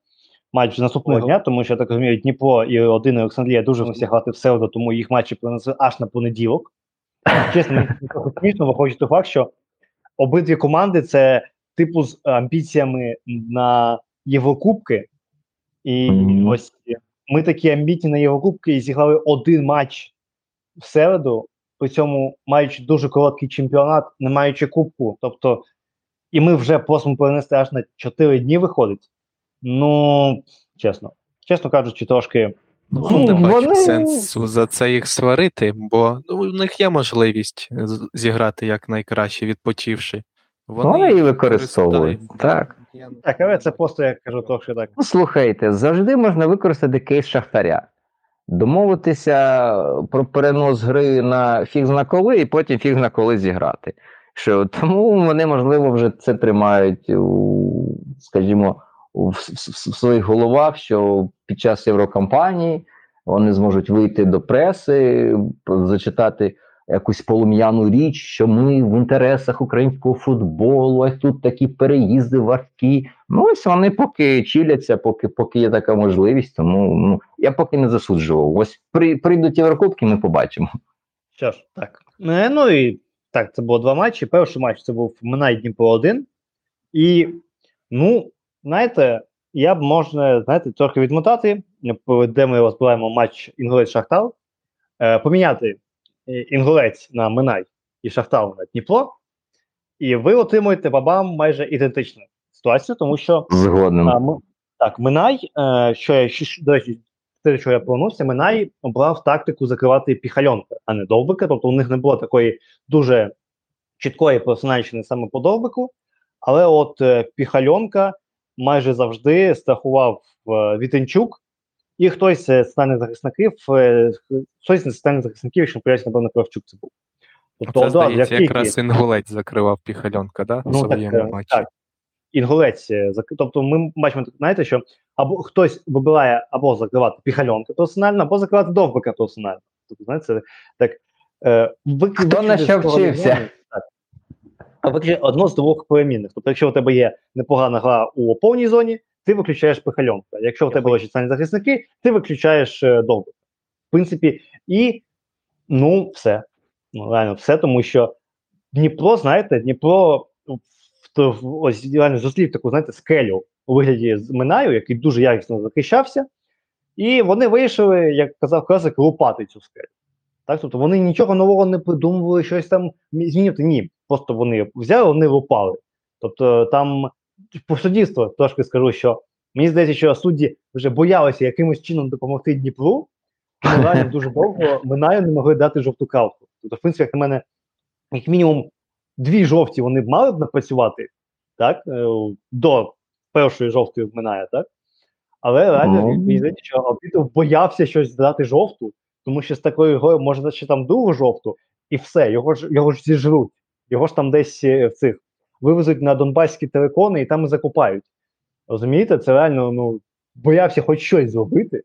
матч наступного дня, тому що я так розумію, Дніпро і один Олександрія дуже всі грати в середу, тому їх матчі принесли аж на понеділок. Чесно, мені смішно, виходить той факт, що обидві команди це типу з амбіціями на Єврокубки. І Мгм. ось ми такі амбітні на Єврокубки і зіграли один матч в середу, при цьому маючи дуже короткий чемпіонат, не маючи кубку. Тобто, і ми вже просимо перенести аж на 4 дні виходить. Ну, чесно, чесно кажучи, трошки. Ну, Ну, не бачу вони- сенсу за це їх сварити, бо ну, у них є можливість зіграти як найкраще, відпочивши. Вони її використовують. Так. Так, але це просто я кажу трошки так. Ну, слухайте, завжди можна використати кейс Шахтаря. Домовитися про перенос гри на фіг зна коли, і потім фіг зна коли зіграти. Що, тому вони, можливо, вже це тримають, у, скажімо, в, в, в своїх головах, що під час Єврокампанії вони зможуть вийти до преси, зачитати якусь полум'яну річ, що ми в інтересах українського футболу, ось тут такі переїзди важкі. Ну ось вони поки чіляться, поки поки є така можливість. Тому ну я поки не засуджував. Ось при прийдуть Єврокубки, ми побачимо. Що ж, так. Е, Ну і так, це було два матчі. Перший матч це був Минай Дніпро 1. І, ну, знаєте, я б можна, знаєте, трохи відмотати, де ми розбираємо матч Інгулець Шахтар, е, поміняти Інгулець на Минай і Шахтар на Дніпро, і ви отримуєте бабам майже ідентичну ситуацію, тому що а, ми, так, Минай, е, що я що, до речі, те, що я повернувся, Минай обрав тактику закривати піхальонка, а не довбика. Тобто у них не було такої дуже чіткої персональщини саме по довбику. Але от е, піхальонка майже завжди страхував е, Вітенчук, і хтось з стане захисників, е, хтось з стане захисників, якщо поясню, напевно, Кравчук це був. Тобто, Це, здається, якраз інгулець закривав піхальонка, да? Ну, так, е, матчі. так. Інгулець, е, тобто ми бачимо, знаєте, що або хтось вибирає або закривати піхальонка персонально, або закривати довбика персонально. Тобто, знаєте, це так. Е, Хто на що з вчився? Так. А виключити одно з двох перемінних. Тобто, якщо у тебе є непогана гра у повній зоні, ти виключаєш піхальонка. Якщо у тебе лежать самі захисники, ти виключаєш е, довбика. В принципі, і ну, все. Ну, реально, все, тому що Дніпро, знаєте, Дніпро в, в, ось реально зустрів таку, знаєте, скелю у вигляді з Минаю, який дуже якісно захищався, і вони вирішили, як казав Красик, лупати цю скелю. Так, тобто вони нічого нового не придумували, щось там змінювати. Ні. Просто вони взяли, вони лупали. Тобто там по суддівству трошки скажу, що мені здається, що судді вже боялися якимось чином допомогти Дніпру, реально дуже довго Минаю не могли дати жовту картку. Тобто, в принципі, як на мене, як мінімум дві жовті вони б мали б напрацювати так, е, до першої жовтої вминає, так? Але реально Ну. мені здається, що Албітов боявся щось дати жовту, тому що з такою грою можна ще там другу жовту, і все, його ж його ж зіжруть. Його ж там десь е, в цих вивезуть на Донбаські телекони і там і закопають. Розумієте, це реально ну, боявся хоч щось зробити,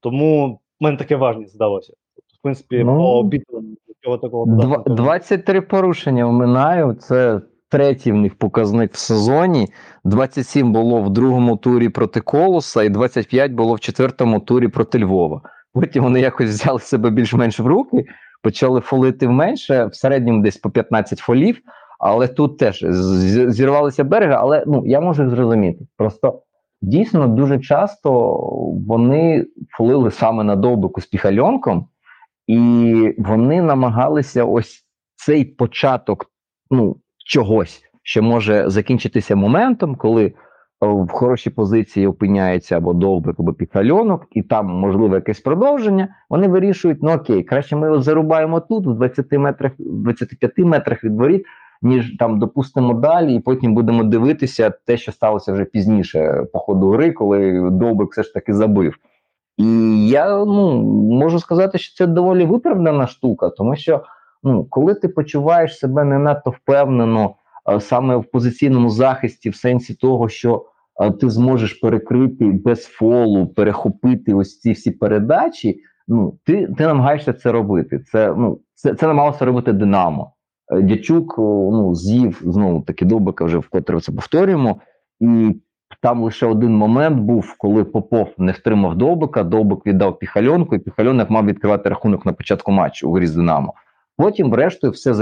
тому в мене таке важність здалося. Тобто, В принципі, Ну. по обіду цього такого Два- додатку 23 порушення в Минаю. Це третій в них показник в сезоні. 27 було в другому турі проти Колоса, і 25 було в четвертому турі проти Львова. Потім вони якось взяли себе більш-менш в руки, почали фолити менше, в середньому десь по 15 фолів. Але тут теж зірвалися береги. Але ну я можу їх зрозуміти. Просто дійсно дуже часто вони фолили саме на довбику з піхальонком. І вони намагалися ось цей початок ну, чогось, що може закінчитися моментом, коли в хорошій позиції опиняється або довбик, або пікальонок, і там можливо якесь продовження. Вони вирішують: ну окей, краще ми його зарубаємо тут, в 20 метрах, 25 метрах від воріт, ніж там допустимо далі, і потім будемо дивитися те, що сталося вже пізніше по ходу гри, коли довбик все ж таки забив. І я ну можу сказати, що це доволі виправдана штука, тому що ну, коли ти почуваєш себе не надто впевнено саме в позиційному захисті, в сенсі того, що ти зможеш перекрити без фолу, перехопити ось ці всі передачі, ну ти, ти намагаєшся це робити. Це ну це, це намагалося робити Динамо. Е, Дячук ну з'їв знову таки Добика, вже вкотре це повторюємо, і там лише один момент був, коли Попов не втримав Довбика, Довбик віддав Піхальонку, і Піхальонок мав відкривати рахунок на початку матчу у грі з Динамо. Потім, врештою, все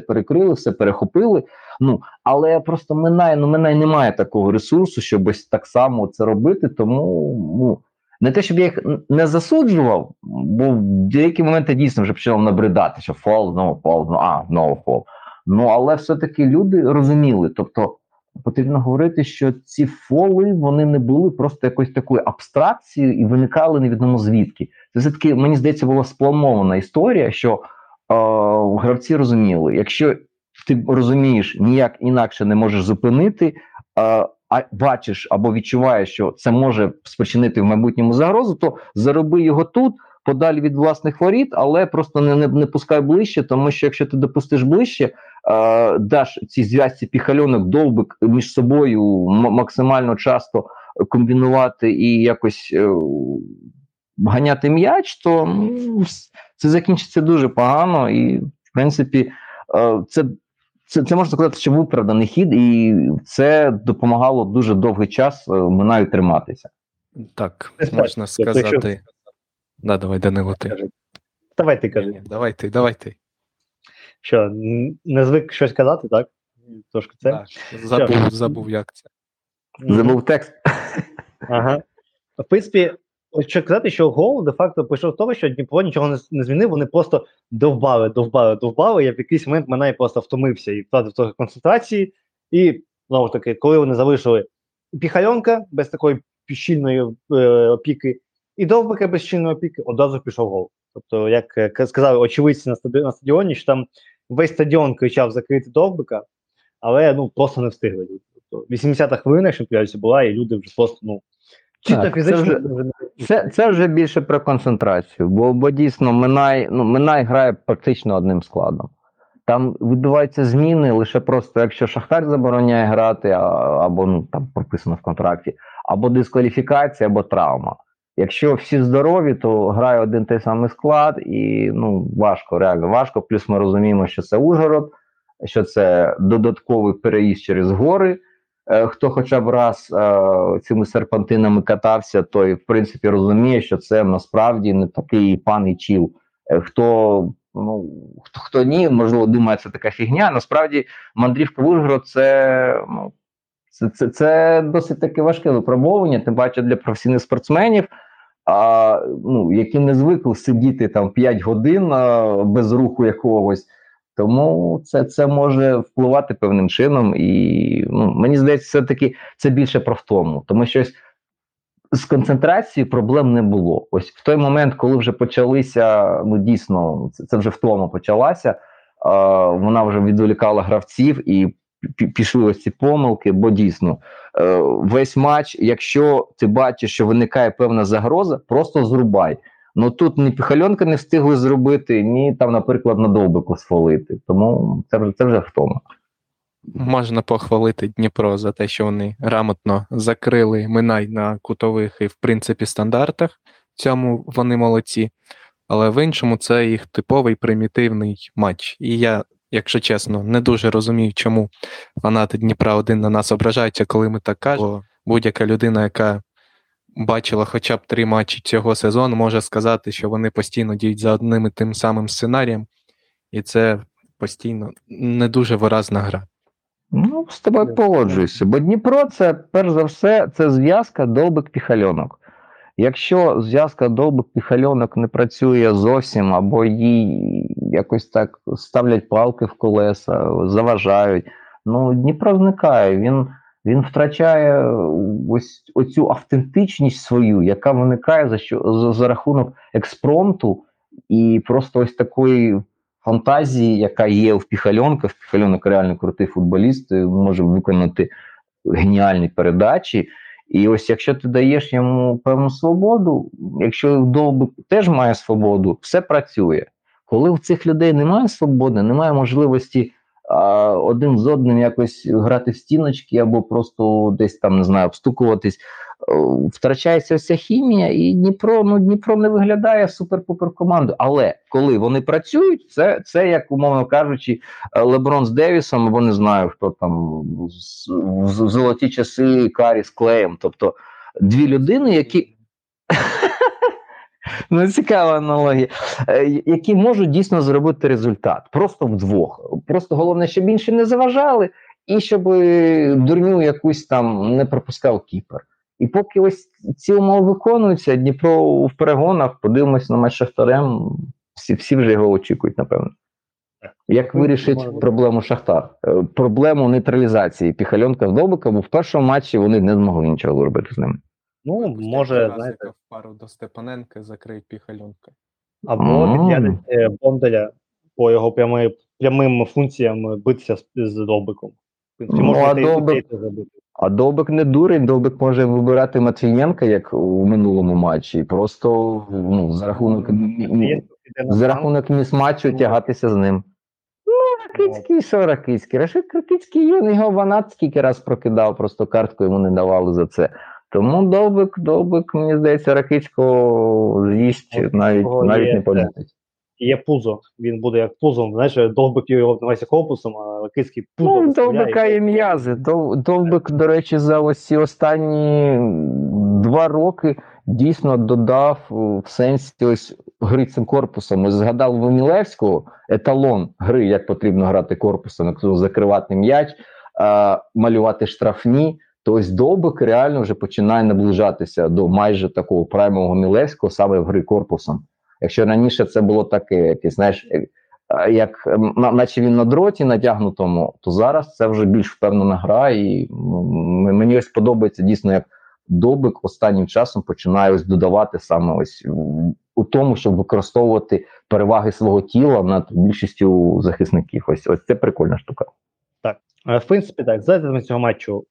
перекрили, все перехопили. Ну але просто Минай, ну Минай немає такого ресурсу, щоб ось так само це робити. Тому ну не те, щоб я їх не засуджував, бо в деякі моменти дійсно вже почав набридати, що фол, знову фол, ну а знову фол. Ну але все-таки люди розуміли, тобто потрібно говорити, що ці фоли вони не були просто якоюсь такою абстракцією і виникали невідомо звідки. Це все таки, мені здається, була спланована історія, що е, гравці розуміли, якщо ти розумієш, ніяк інакше не можеш зупинити, е, бачиш або відчуваєш, що це може спричинити в майбутньому загрозу, то зароби його тут. Подалі від власних воріт, але просто не, не, не пускай ближче, тому що якщо ти допустиш ближче, е, даш ці зв'язці піхальонок, довбик між собою м- максимально часто комбінувати і якось е, ганяти м'яч, то ну, це закінчиться дуже погано. І В принципі, е, це, це, це можна сказати, що виправданий хід, і це допомагало дуже довгий час е, Минаю триматися. Так, Це можна так. Тобто, якщо- сказати. Да, давай, Данило, ти. Давай ти кажи. Давай ти, давай ти. Що, не звик щось казати, так? Трошки це. Так, забув, забув, як це. Забув текст. Ага. В принципі, що казати, що гол де-факто пішов з того, що Дніпро нічого не, не змінив, вони просто довбали, довбали, довбали. Я в якийсь момент Минай просто втомився і втратив трохи концентрації. І знову ж таки, коли вони залишили Піхальонка без такої щільної е, опіки, і довбика без щільної опіки, одразу пішов гол. Тобто, як е, сказали очевидці на стадіоні, що там весь стадіон кричав закрити довбика, але ну просто не встигли. Тобто 80-та хвилина, п'ятці була, і люди вже просто ну. Чисто Так, це фізично вже- вже Це, це вже більше про концентрацію, бо, бо дійсно Минай, ну, Минай грає практично одним складом. Там відбуваються зміни лише просто, якщо Шахтар забороняє грати, а, або ну, там прописано в контракті, або дискваліфікація, або травма. Якщо всі здорові, то грає один той самий склад, і ну, важко, реально важко. Плюс ми розуміємо, що це Ужгород, що це додатковий переїзд через гори. Е, Хто хоча б раз е, цими серпантинами катався, той в принципі розуміє, що це насправді не такий пан і чіл. Е, Хто ну хто, хто ні, можливо, думає, це така фігня. Насправді, мандрівка в Ужгород це, ну, це, це, це досить таке важке випробовування, тим паче для професійних спортсменів, а, ну, які не звикли сидіти там 5 годин а, без руху якогось. Тому це, це може впливати певним чином, і ну, мені здається, все-таки це більше про втому, тому що з концентрацією проблем не було. Ось в той момент, коли вже почалися, ну дійсно, це, це вже втома почалася. Вона вже відволікала гравців і пішли ось ці помилки, бо дійсно е, весь матч, якщо ти бачиш, що виникає певна загроза, просто зрубай. Ну тут ні піхальонка не встигли зробити, ні там, наприклад, на довбику сфолити. Тому це вже це вже втома. Можна похвалити Дніпро за те, що вони грамотно закрили Минай на кутових і, в принципі, стандартах. В цьому вони молодці. Але в іншому це їх типовий примітивний матч. І я, якщо чесно, не дуже розумію, чому фанати Дніпра один на нас ображаються, коли ми так кажемо. Будь-яка людина, яка бачила хоча б три матчі цього сезону, може сказати, що вони постійно діють за одним і тим самим сценарієм, і це постійно не дуже виразна гра. Ну, з тобою погоджуюся. Бо Дніпро це перш за все це зв'язка довбик-піхальонок. Якщо зв'язка довбик-піхальонок не працює зовсім, або їй якось так ставлять палки в колеса, заважають, ну Дніпро зникає. Він, він втрачає ось оцю автентичність свою, яка виникає за що за, за рахунок експромту і просто ось такої фантазії, яка є в Піхальонка. В Піхальонок реально крутий футболіст, е, може виконати геніальні передачі. І ось якщо ти даєш йому певну свободу, якщо Довбик теж має свободу, все працює. Коли в цих людей немає свободи, немає можливості один з одним якось грати в стіночки або просто десь там не знаю, обстукуватись, е, втрачається вся хімія, і Дніпро ну Дніпро не виглядає супер-пупер командою. Але коли вони працюють, це, це як умовно кажучи, Леброн з Девісом, або не знаю, хто там в золоті часи Карі з Клеєм. Тобто дві людини, які. Ну, цікава аналогія, Е, які можуть дійсно зробити результат просто вдвох. Просто головне, щоб інші не заважали, і щоб е, дурню якусь там не пропускав кіпер. І поки ось ці умови виконуються, Дніпро в перегонах, подивимось на матч Шахтарем, всі, всі вже його очікують, напевно. Як вирішить проблему Шахтар? Е, Проблему нейтралізації Піхальонка з Довбика, бо в першому матчі вони не змогли нічого зробити з ними. Ну, може, знаєте, в пару до Степаненка закриють піхальонка. або підрядить е, Бондаря по його прями, прямим функціям битися з, з Довбиком. Принципі, Ну, а Довбик- А Довбик не дурень, Довбик може вибирати Матвієнка, як у минулому матчі, і просто ну, за рахунок за рахунок міс-матчу тягатися з ним. Ну, Ракицький, що Ракицький? Рашид Ракицький він його ванат скільки раз прокидав, просто картку йому не давали за це. Тому Довбик, Довбик, мені здається, Ракицького з'їсть навіть, навіть є не помітить. є пузо. Він буде як пузом. Знаєш, довбик його називається корпусом, а Лакицький пузо. Ну. Довбика є м'язи. Дов- Довбик, до речі, за ось ці останні два роки дійсно додав е, в сенсі ось гри цим корпусом. Ось згадав Ванілевського еталон гри, як потрібно грати корпусом, як закривати м'яч, малювати штрафні. То ось Довбик реально вже починає наближатися до майже такого праймового Мілевського саме в гри корпусом. Якщо раніше це було таке, якесь, знаєш, е, е, як наче він на дроті натягнутому, то зараз це вже більш впевнена гра, і ну, мені ось подобається дійсно, як Добик останнім часом починає ось додавати саме ось у- тому, щоб використовувати переваги свого тіла над більшістю захисників. Ось ось це прикольна штука. Е, В принципі, так, за цього матчу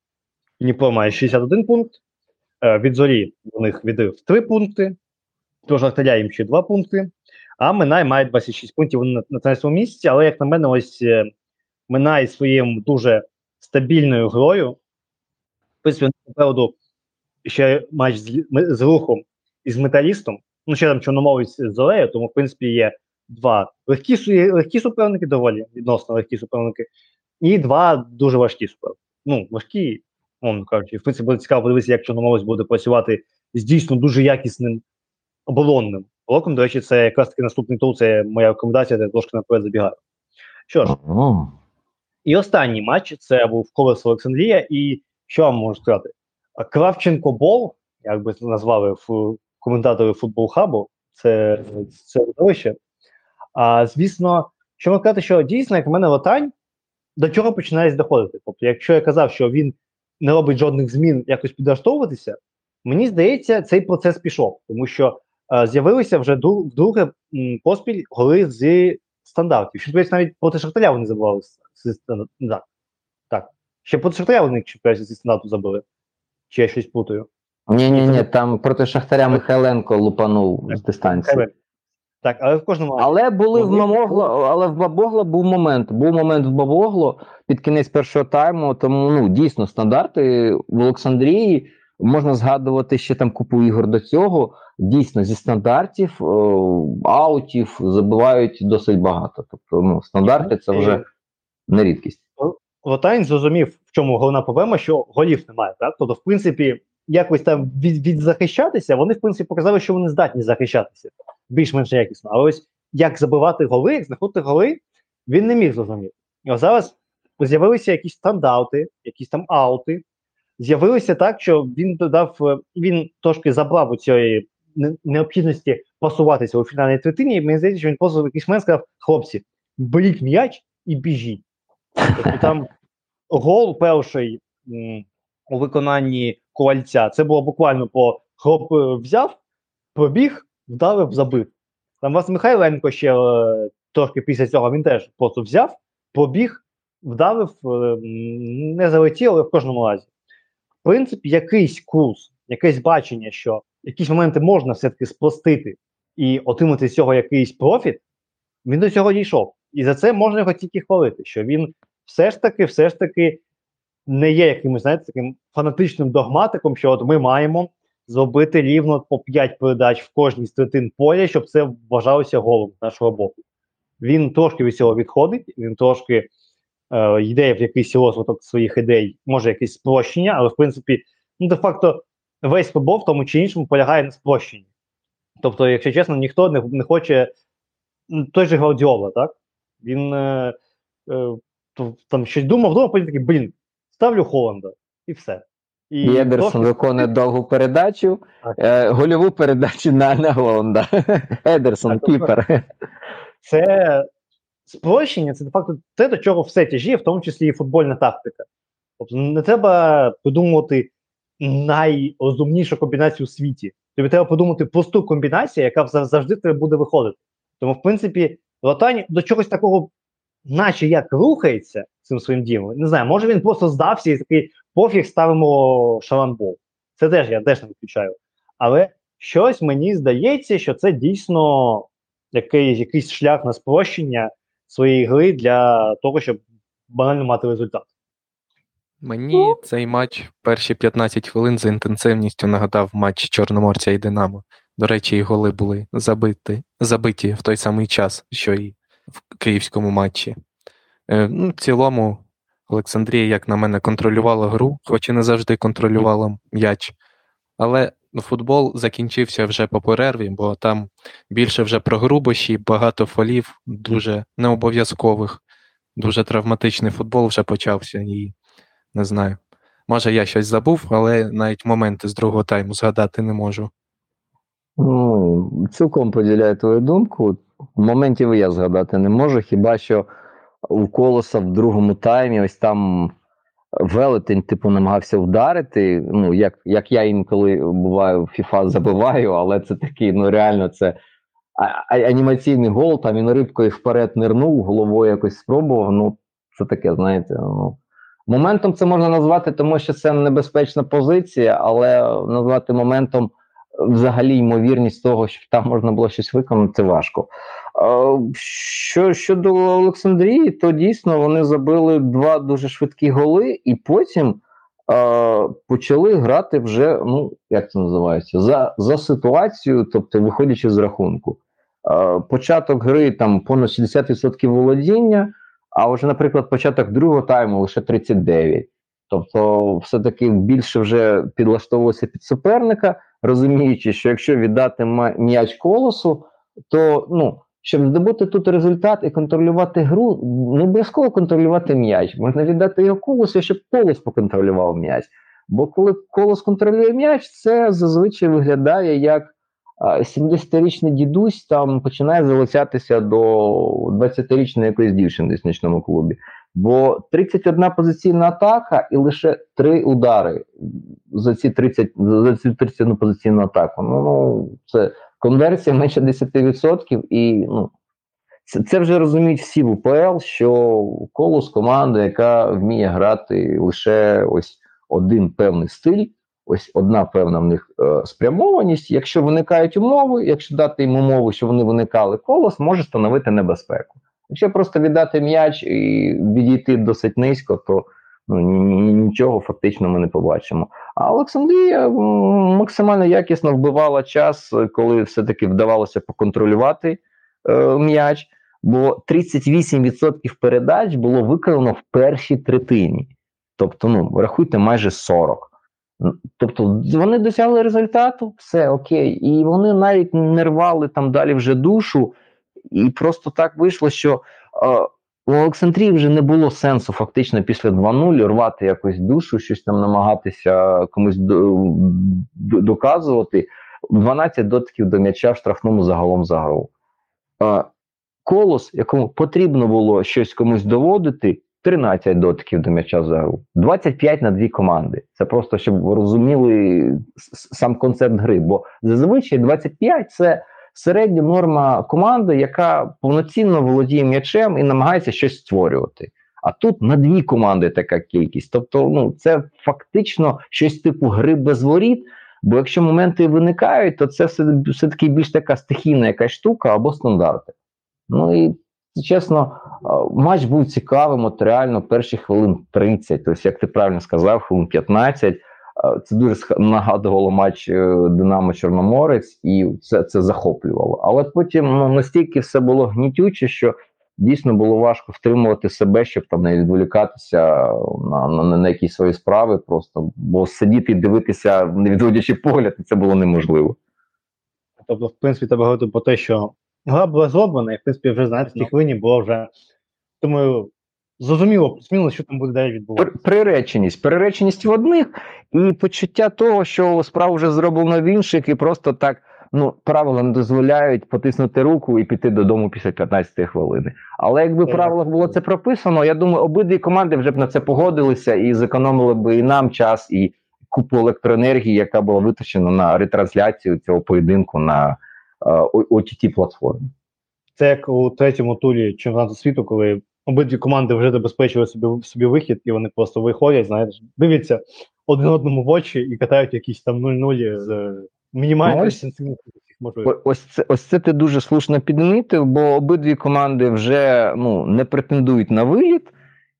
Дніпро має 61 пункт, е, від зорі у них відрив 3 пункти, тож Артеля їм ще 2 пункти, а Минай має 26 пунктів вони на, на 13 місці, але, як на мене, ось е, Минай своїм дуже стабільною грою. В принципі, попереду ще матч з, з рухом і з металістом. Ну, ще там чорномовець з Зорею, тому, в принципі, є два легкі, легкі суперники, доволі відносно легкі суперники, і два дуже важкі суперники. Ну, важкі, мовно кажучи. В принципі, буде цікаво подивитися, як чорномовець буде працювати з дійсно дуже якісним оборонним блоком. До речі, це якраз таки наступний тур, це моя рекомендація, де трошки наперед забігаю. Що ж, і останній матч це був Колес Олександрія. І що вам можу сказати? Кравченко Бол, як би назвали в коментатори футбол хабу, це, це видовище. А звісно, що можу сказати, що дійсно, як в мене Латань, до чого починає доходити. Тобто, якщо я казав, що він не робить жодних змін якось підлаштовуватися, мені здається, цей процес пішов, тому що е, з'явилися вже вдруге м, поспіль голи з стандартів. Що навіть проти Шахтаря вони забували з, з стандарт- да. Так. Ще проти Шахтаря вони зі стандарту забили. Чи я щось путаю? ні, ні, ні, там проти Шахтаря Михайленко лупанув з дистанції. Так, але в кожному Але були в Мамогло, але в Бабогло був момент. Був момент в Бабогло під кінець першого тайму. Тому ну дійсно стандарти в Олександрії можна згадувати ще там купу ігор до цього. Дійсно, зі стандартів е, аутів забивають досить багато. Тобто, ну стандарти це вже не рідкість. Лотайн зрозумів, в чому головна проблема, що голів немає. Так? Тобто, в принципі, якось там від, відзахищатися, вони, в принципі, показали, що вони здатні захищатися більш-менш якісно. Але ось як забивати голи, як знаходити голи, він не міг зрозуміти. Ось зараз з'явилися якісь стандарти, якісь там аути. З'явилося так, що він додав, е, він трошки забрав у цієї необхідності пасуватися у фінальній третині, і мені здається, що він просто в якийсь момент сказав: хлопці, беріть м'яч і біжіть. Тобто там гол перший у виконанні ковальця. Це було буквально по хлоп е, взяв, пробіг, вдарив, забив. Там вас Михайленко ще е, трошки після цього він теж просто взяв, побіг, вдарив, е, не залетів, але в кожному разі. В принципі, якийсь курс, якесь бачення, що якісь моменти можна все-таки спростити і отримати з цього якийсь профіт, він до цього дійшов. І за це можна його тільки хвалити, що він все ж таки, все ж таки не є якимось, знаєте, таким фанатичним догматиком, що от ми маємо зробити рівно по 5 передач в кожній з третин поля, щоб це вважалося голом нашого боку. Він трошки від цього відходить, він трошки е, йде в якийсь розвиток своїх ідей, може якесь спрощення, але в принципі, ну де-факто, весь футбол в тому чи іншому полягає на спрощенні. Тобто, якщо чесно, ніхто не, не хоче ну, той же Гвардіола, так? Він е, е, там щось думав, думав, потім такий, блін, ставлю Холланда, і все. І Едерсон виконує довгу передачу, е, гольову передачу на, Голланда. Едерсон, кіпер. це спрощення, це де-факто те, до чого все тяжіє, в тому числі і футбольна тактика. Тобто не треба придумувати найрозумнішу комбінацію у світі. Тобі треба подумати просту комбінацію, яка завжди тебе буде виходити. Тому, в принципі, Латань до чогось такого, наче як рухається цим своїм ділом. Не знаю, може він просто здався і такий пофіг ставимо шаланбол. Це теж я теж не виключаю. Але щось мені здається, що це дійсно якийсь, якийсь шлях на спрощення своєї гри для того, щоб банально мати результат. Мені цей матч перші 15 хвилин за інтенсивністю нагадав матч Чорноморця і Динамо. До речі, і голи були забиті, забиті в той самий час, що і в київському матчі. Е, ну, в цілому, Олександрія, як на мене, контролювала гру, хоч і не завжди контролювала м'яч. Але ну, футбол закінчився вже по перерві, бо там більше вже про грубощі, багато фолів, дуже необов'язкових, дуже травматичний футбол вже почався. І не знаю. Може, я щось забув, але навіть моменти з другого тайму згадати не можу. Ну, цілком поділяю твою думку. Моментів я згадати не можу, хіба що у колоса в другому таймі ось там велетень, типу, намагався вдарити. Ну, як як я інколи буваю, в FIFA забиваю, але це такий, ну реально, це а, анімаційний гол, там він рибкою вперед нирнув, головою якось спробував. Ну, це таке, знаєте. ну. Моментом це можна назвати, тому що це небезпечна позиція, але назвати моментом взагалі ймовірність того, що там можна було щось виконати, це важко. Що щодо Олександрії, то дійсно вони забили два дуже швидкі голи, і потім е, почали грати вже, ну як це називається, за за ситуацію, тобто виходячи з рахунку. Е, початок гри там понад 60% володіння, а вже, наприклад, початок другого тайму лише 39%. Тобто, все-таки більше вже підлаштовувалося під суперника, розуміючи, що якщо віддати м'яч колосу, то ну, щоб здобути тут результат і контролювати гру, не обов'язково контролювати м'яч. Можна віддати його колосу, щоб колос поконтролював м'яч. Бо коли колос контролює м'яч, це зазвичай виглядає як 70-річний дідусь там починає залицятися до 20-річної якоїсь дівчини в нічному клубі. Бо 31 позиційна атака і лише 3 удари за ці 30 за цю 31 позиційну атаку. Ну, ну це конверсія менше 10%, і ну, це, це вже розуміють всі в УПЛ, що колос команда, яка вміє грати лише ось один певний стиль, ось одна певна в них е, спрямованість. Якщо виникають умови, якщо дати їм умови, що вони виникали, колос може становити небезпеку. Якщо просто віддати м'яч і відійти досить низько, то ну, нічого фактично ми не побачимо. А Олександрія максимально якісно вбивала час, коли все-таки вдавалося поконтролювати е, м'яч, бо 38% передач було виконано в першій третині. Тобто, ну, рахуйте, майже 40. Тобто вони досягли результату, все окей, і вони навіть не рвали там далі вже душу, і просто так вийшло, що е, у Олександрії вже не було сенсу фактично після 2-0 рвати якось душу, щось там намагатися комусь доказувати. 12 дотиків до м'яча в штрафному загалом за гру. Колос, якому потрібно було щось комусь доводити, 13 дотиків до м'яча за гру, 25 на дві команди. Це просто щоб розуміли сам концепт гри. Бо зазвичай 25 це середня норма команди, яка повноцінно володіє м'ячем і намагається щось створювати. А тут на дві команди така кількість. Тобто, ну це фактично щось типу гри без воріт. Бо якщо моменти виникають, то це все, все таки більш така стихійна якась штука або стандарти. Ну і чесно, матч був цікавим, от реально перші хвилин 30, тобто, як ти правильно сказав, хвилин 15. Це дуже нагадувало матч е, Динамо Чорноморець, і це це захоплювало. Але потім ну, настільки все було гнітюче, що дійсно було важко втримувати себе, щоб там не відволікатися на на, на якісь свої справи, просто бо сидіти і дивитися, не відводячи погляд, це було неможливо. Тобто, в принципі, треба говорити про те, що гра була зроблена, і в принципі вже знаєте, в тій хвилині було вже думаю. Зрозуміло, плюс що там буде далі відбуватися. Приреченість. Приреченість в одних і почуття того, що справа вже зроблено в інших, і просто так ну, правила не дозволяють потиснути руку і піти додому після 15 хвилини. Але якби в правилах було це прописано, я думаю, обидві команди вже б на це погодилися і зекономили б і нам час, і купу електроенергії, яка була витрачена на ретрансляцію цього поєдинку на ott платформі. Це як у третьому турі чемпіонату світу, коли обидві команди вже забезпечили собі собі вихід, і вони просто виходять, знаєш, дивляться один одному в очі і катають якісь там 0-0 з мінімальних сантиметрів. Ось це ось це ти дуже слушно підмітив, бо обидві команди вже ну не претендують на виліт,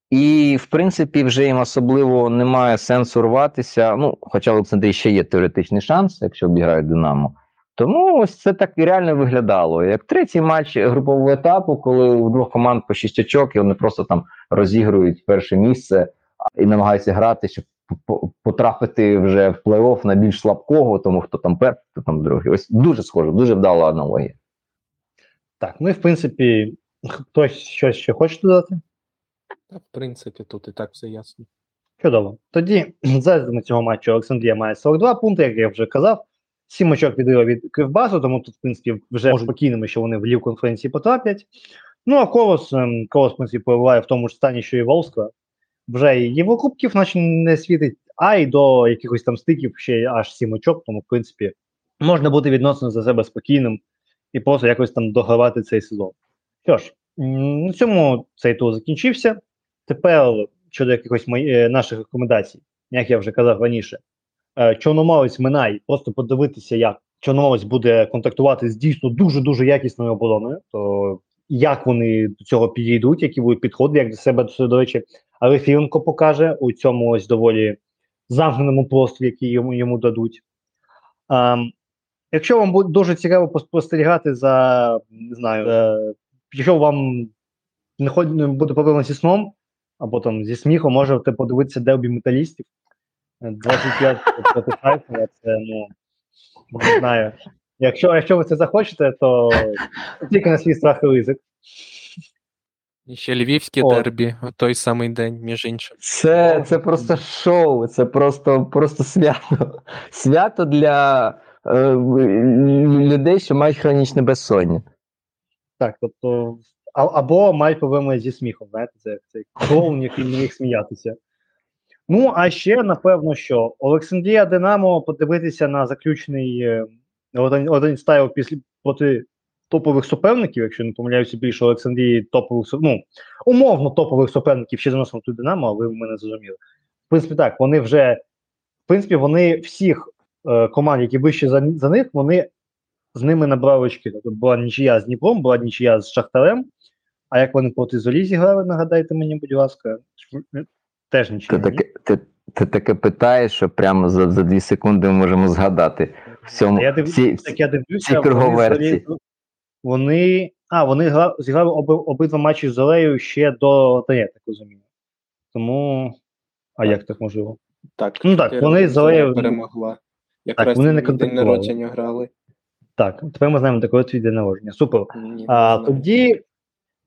і в принципі вже їм особливо немає сенсу рватися. Ну, хоча в Олександрії ще є теоретичний шанс, якщо обіграють Динамо Тому ось це так і реально виглядало. Як третій матч групового етапу, коли у двох команд по шість очок, і вони просто там розігрують перше місце і намагаються грати, щоб потрапити вже в плей-офф на більш слабкого, тому хто там перший, хто там другий. Ось дуже схоже, дуже вдала аналогія. Так, ну і в принципі, хтось щось ще хоче додати? Та, в принципі, тут і так все ясно. Чудово. Тоді за цього матчу Олександрія має 42 пункти, як я вже казав. Сім очок відрива від Кривбасу, тому тут, в принципі, вже можуть спокійними, що вони в лів конференції потраплять. Ну а Колос, ем, Колос, в принципі, перебуває в тому ж стані, що і Волскла. Вже і Єврокубків, наче не світить, а й до якихось там стиків ще аж сім очок, тому, в принципі, можна бути відносно за себе спокійним і просто якось там догравати цей сезон. Що ж, на цьому цей тур закінчився. Тепер щодо якихось мої, е, наших рекомендацій, як я вже казав раніше, Чорноморець Минай, просто подивитися, як Чорноморець буде контактувати з дійсно дуже-дуже якісною обороною, то як вони до цього підійдуть, які будуть підходи, як до себе до, речі, але Фіренко покаже у цьому ось доволі замкненому просторі, який йому, йому дадуть. Ем, якщо вам буде дуже цікаво пос- спостерігати за, не знаю, е, якщо вам не буде проблема зі сном, або там зі сміхом, можете подивитися дербі металістів. Е, 25 проти це ну не знаю. Якщо, якщо ви це захочете, то тільки на свій страх і ризик. І ще львівське О. дербі, в той самий день, між іншим. Це, це просто шоу, це просто, просто свято. Свято для е, людей, що мають хронічне безсоння. Так, тобто, а, або мають проблеми зі сміхом, знаєте, це цей клоун, який не міг сміятися. Ну, а ще, напевно, що Олександрія Динамо подивитися на заключний е, один, один стайл після проти топових суперників, якщо не помиляюся більше Олександрії топових ну, умовно топових суперників ще заносимо тут Динамо, а ви мене зрозуміли. В принципі, так, вони вже, в принципі, вони всіх е, команд, які вище за, за них, вони з ними набрали очки. Тобто була нічия з Дніпром, була нічия з Шахтарем. А як вони проти Золі зіграли, нагадайте мені, будь ласка, Теж Ти таке, ти, ти таке питаєш, що прямо за, за дві секунди ми можемо згадати. В цьому, я див... всі, Так я дивлюся, всі. Вони, вони, а, вони гра... зіграли оби... обидва матчі з Золею ще до та я так розумію. Тому. А як так можливо? Так, Ну так, вони з Зоєю- перемогла. Якраз вони не день народження грали. Так, тепер ми знаємо таке твій день народження. Супер. Ні, А, тоді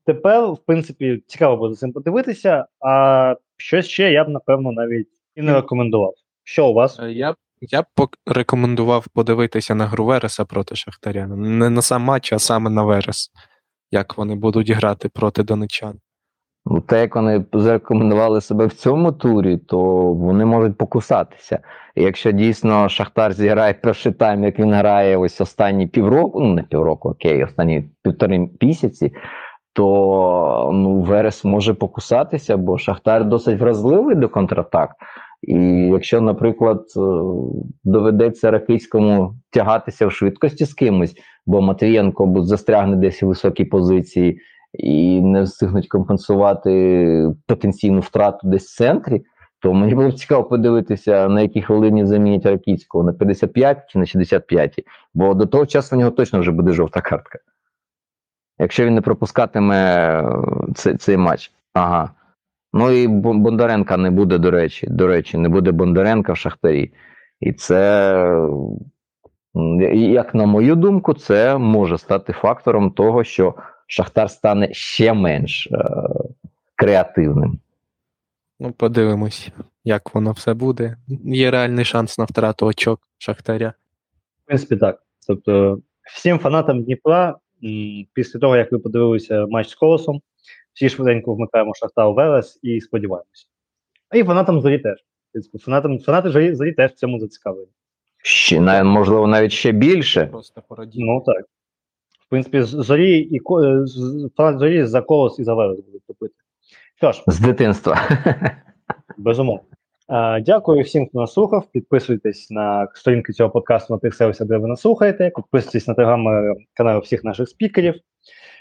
тепер, в принципі, цікаво буде за цим подивитися. А що ще я б, напевно, навіть і не рекомендував. Що у вас? Е, Я б я б рекомендував подивитися на гру Вереса проти Шахтаря. Не на сам матч, а саме на Верес. Як вони будуть грати проти донечан. Ну, те, як вони зарекомендували себе в цьому турі, то вони можуть покусатися. І якщо дійсно Шахтар зіграє перший тайм, як він грає ось останні півроку, ну не півроку, окей, останні півтори місяці, то ну, Верес може покусатися, бо Шахтар досить вразливий до контратак. І якщо, наприклад, е, доведеться Ракицькому тягатися в швидкості з кимось, бо Матвієнко застрягне десь у високій позиції і не встигнуть компенсувати потенційну втрату десь в центрі, то мені було б цікаво подивитися, на якій хвилині замінять Ракіцького, на 55 чи на 65, бо до того часу в нього точно вже буде жовта картка. Якщо він не пропускатиме е, цей, цей матч. Ага. Ну і Бондаренка не буде, до речі. До речі, не буде Бондаренка в Шахтарі. І це, як на мою думку, це може стати фактором того, що Шахтар стане ще менш е, креативним. Ну, подивимось, як воно все буде. Є реальний шанс на втрату очок Шахтаря. В принципі, так. Тобто, всім фанатам Дніпра, м, після того, як ви подивилися матч з колосом, всі швиденько вмикаємо Шахтар Велес і сподіваємося. А і фанатам зорі теж. Фанатам, фанати зорі, зорі теж в цьому зацікавлені. Ще, навіть, можливо, навіть ще більше. Просто пораділи. Ну так. В принципі, зорі і е, фанати зорі за колос і за Велес будуть топити. Що ж, З дитинства. Безумовно. Е, Дякую всім, хто нас слухав. Підписуйтесь на сторінки цього подкасту на тих сервісах, де ви нас слухаєте. Підписуйтесь на телеграм-канали всіх наших спікерів.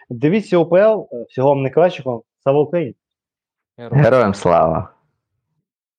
Дивіться УПЛ. Всього вам найкращого. Слава Україні! Героям слава!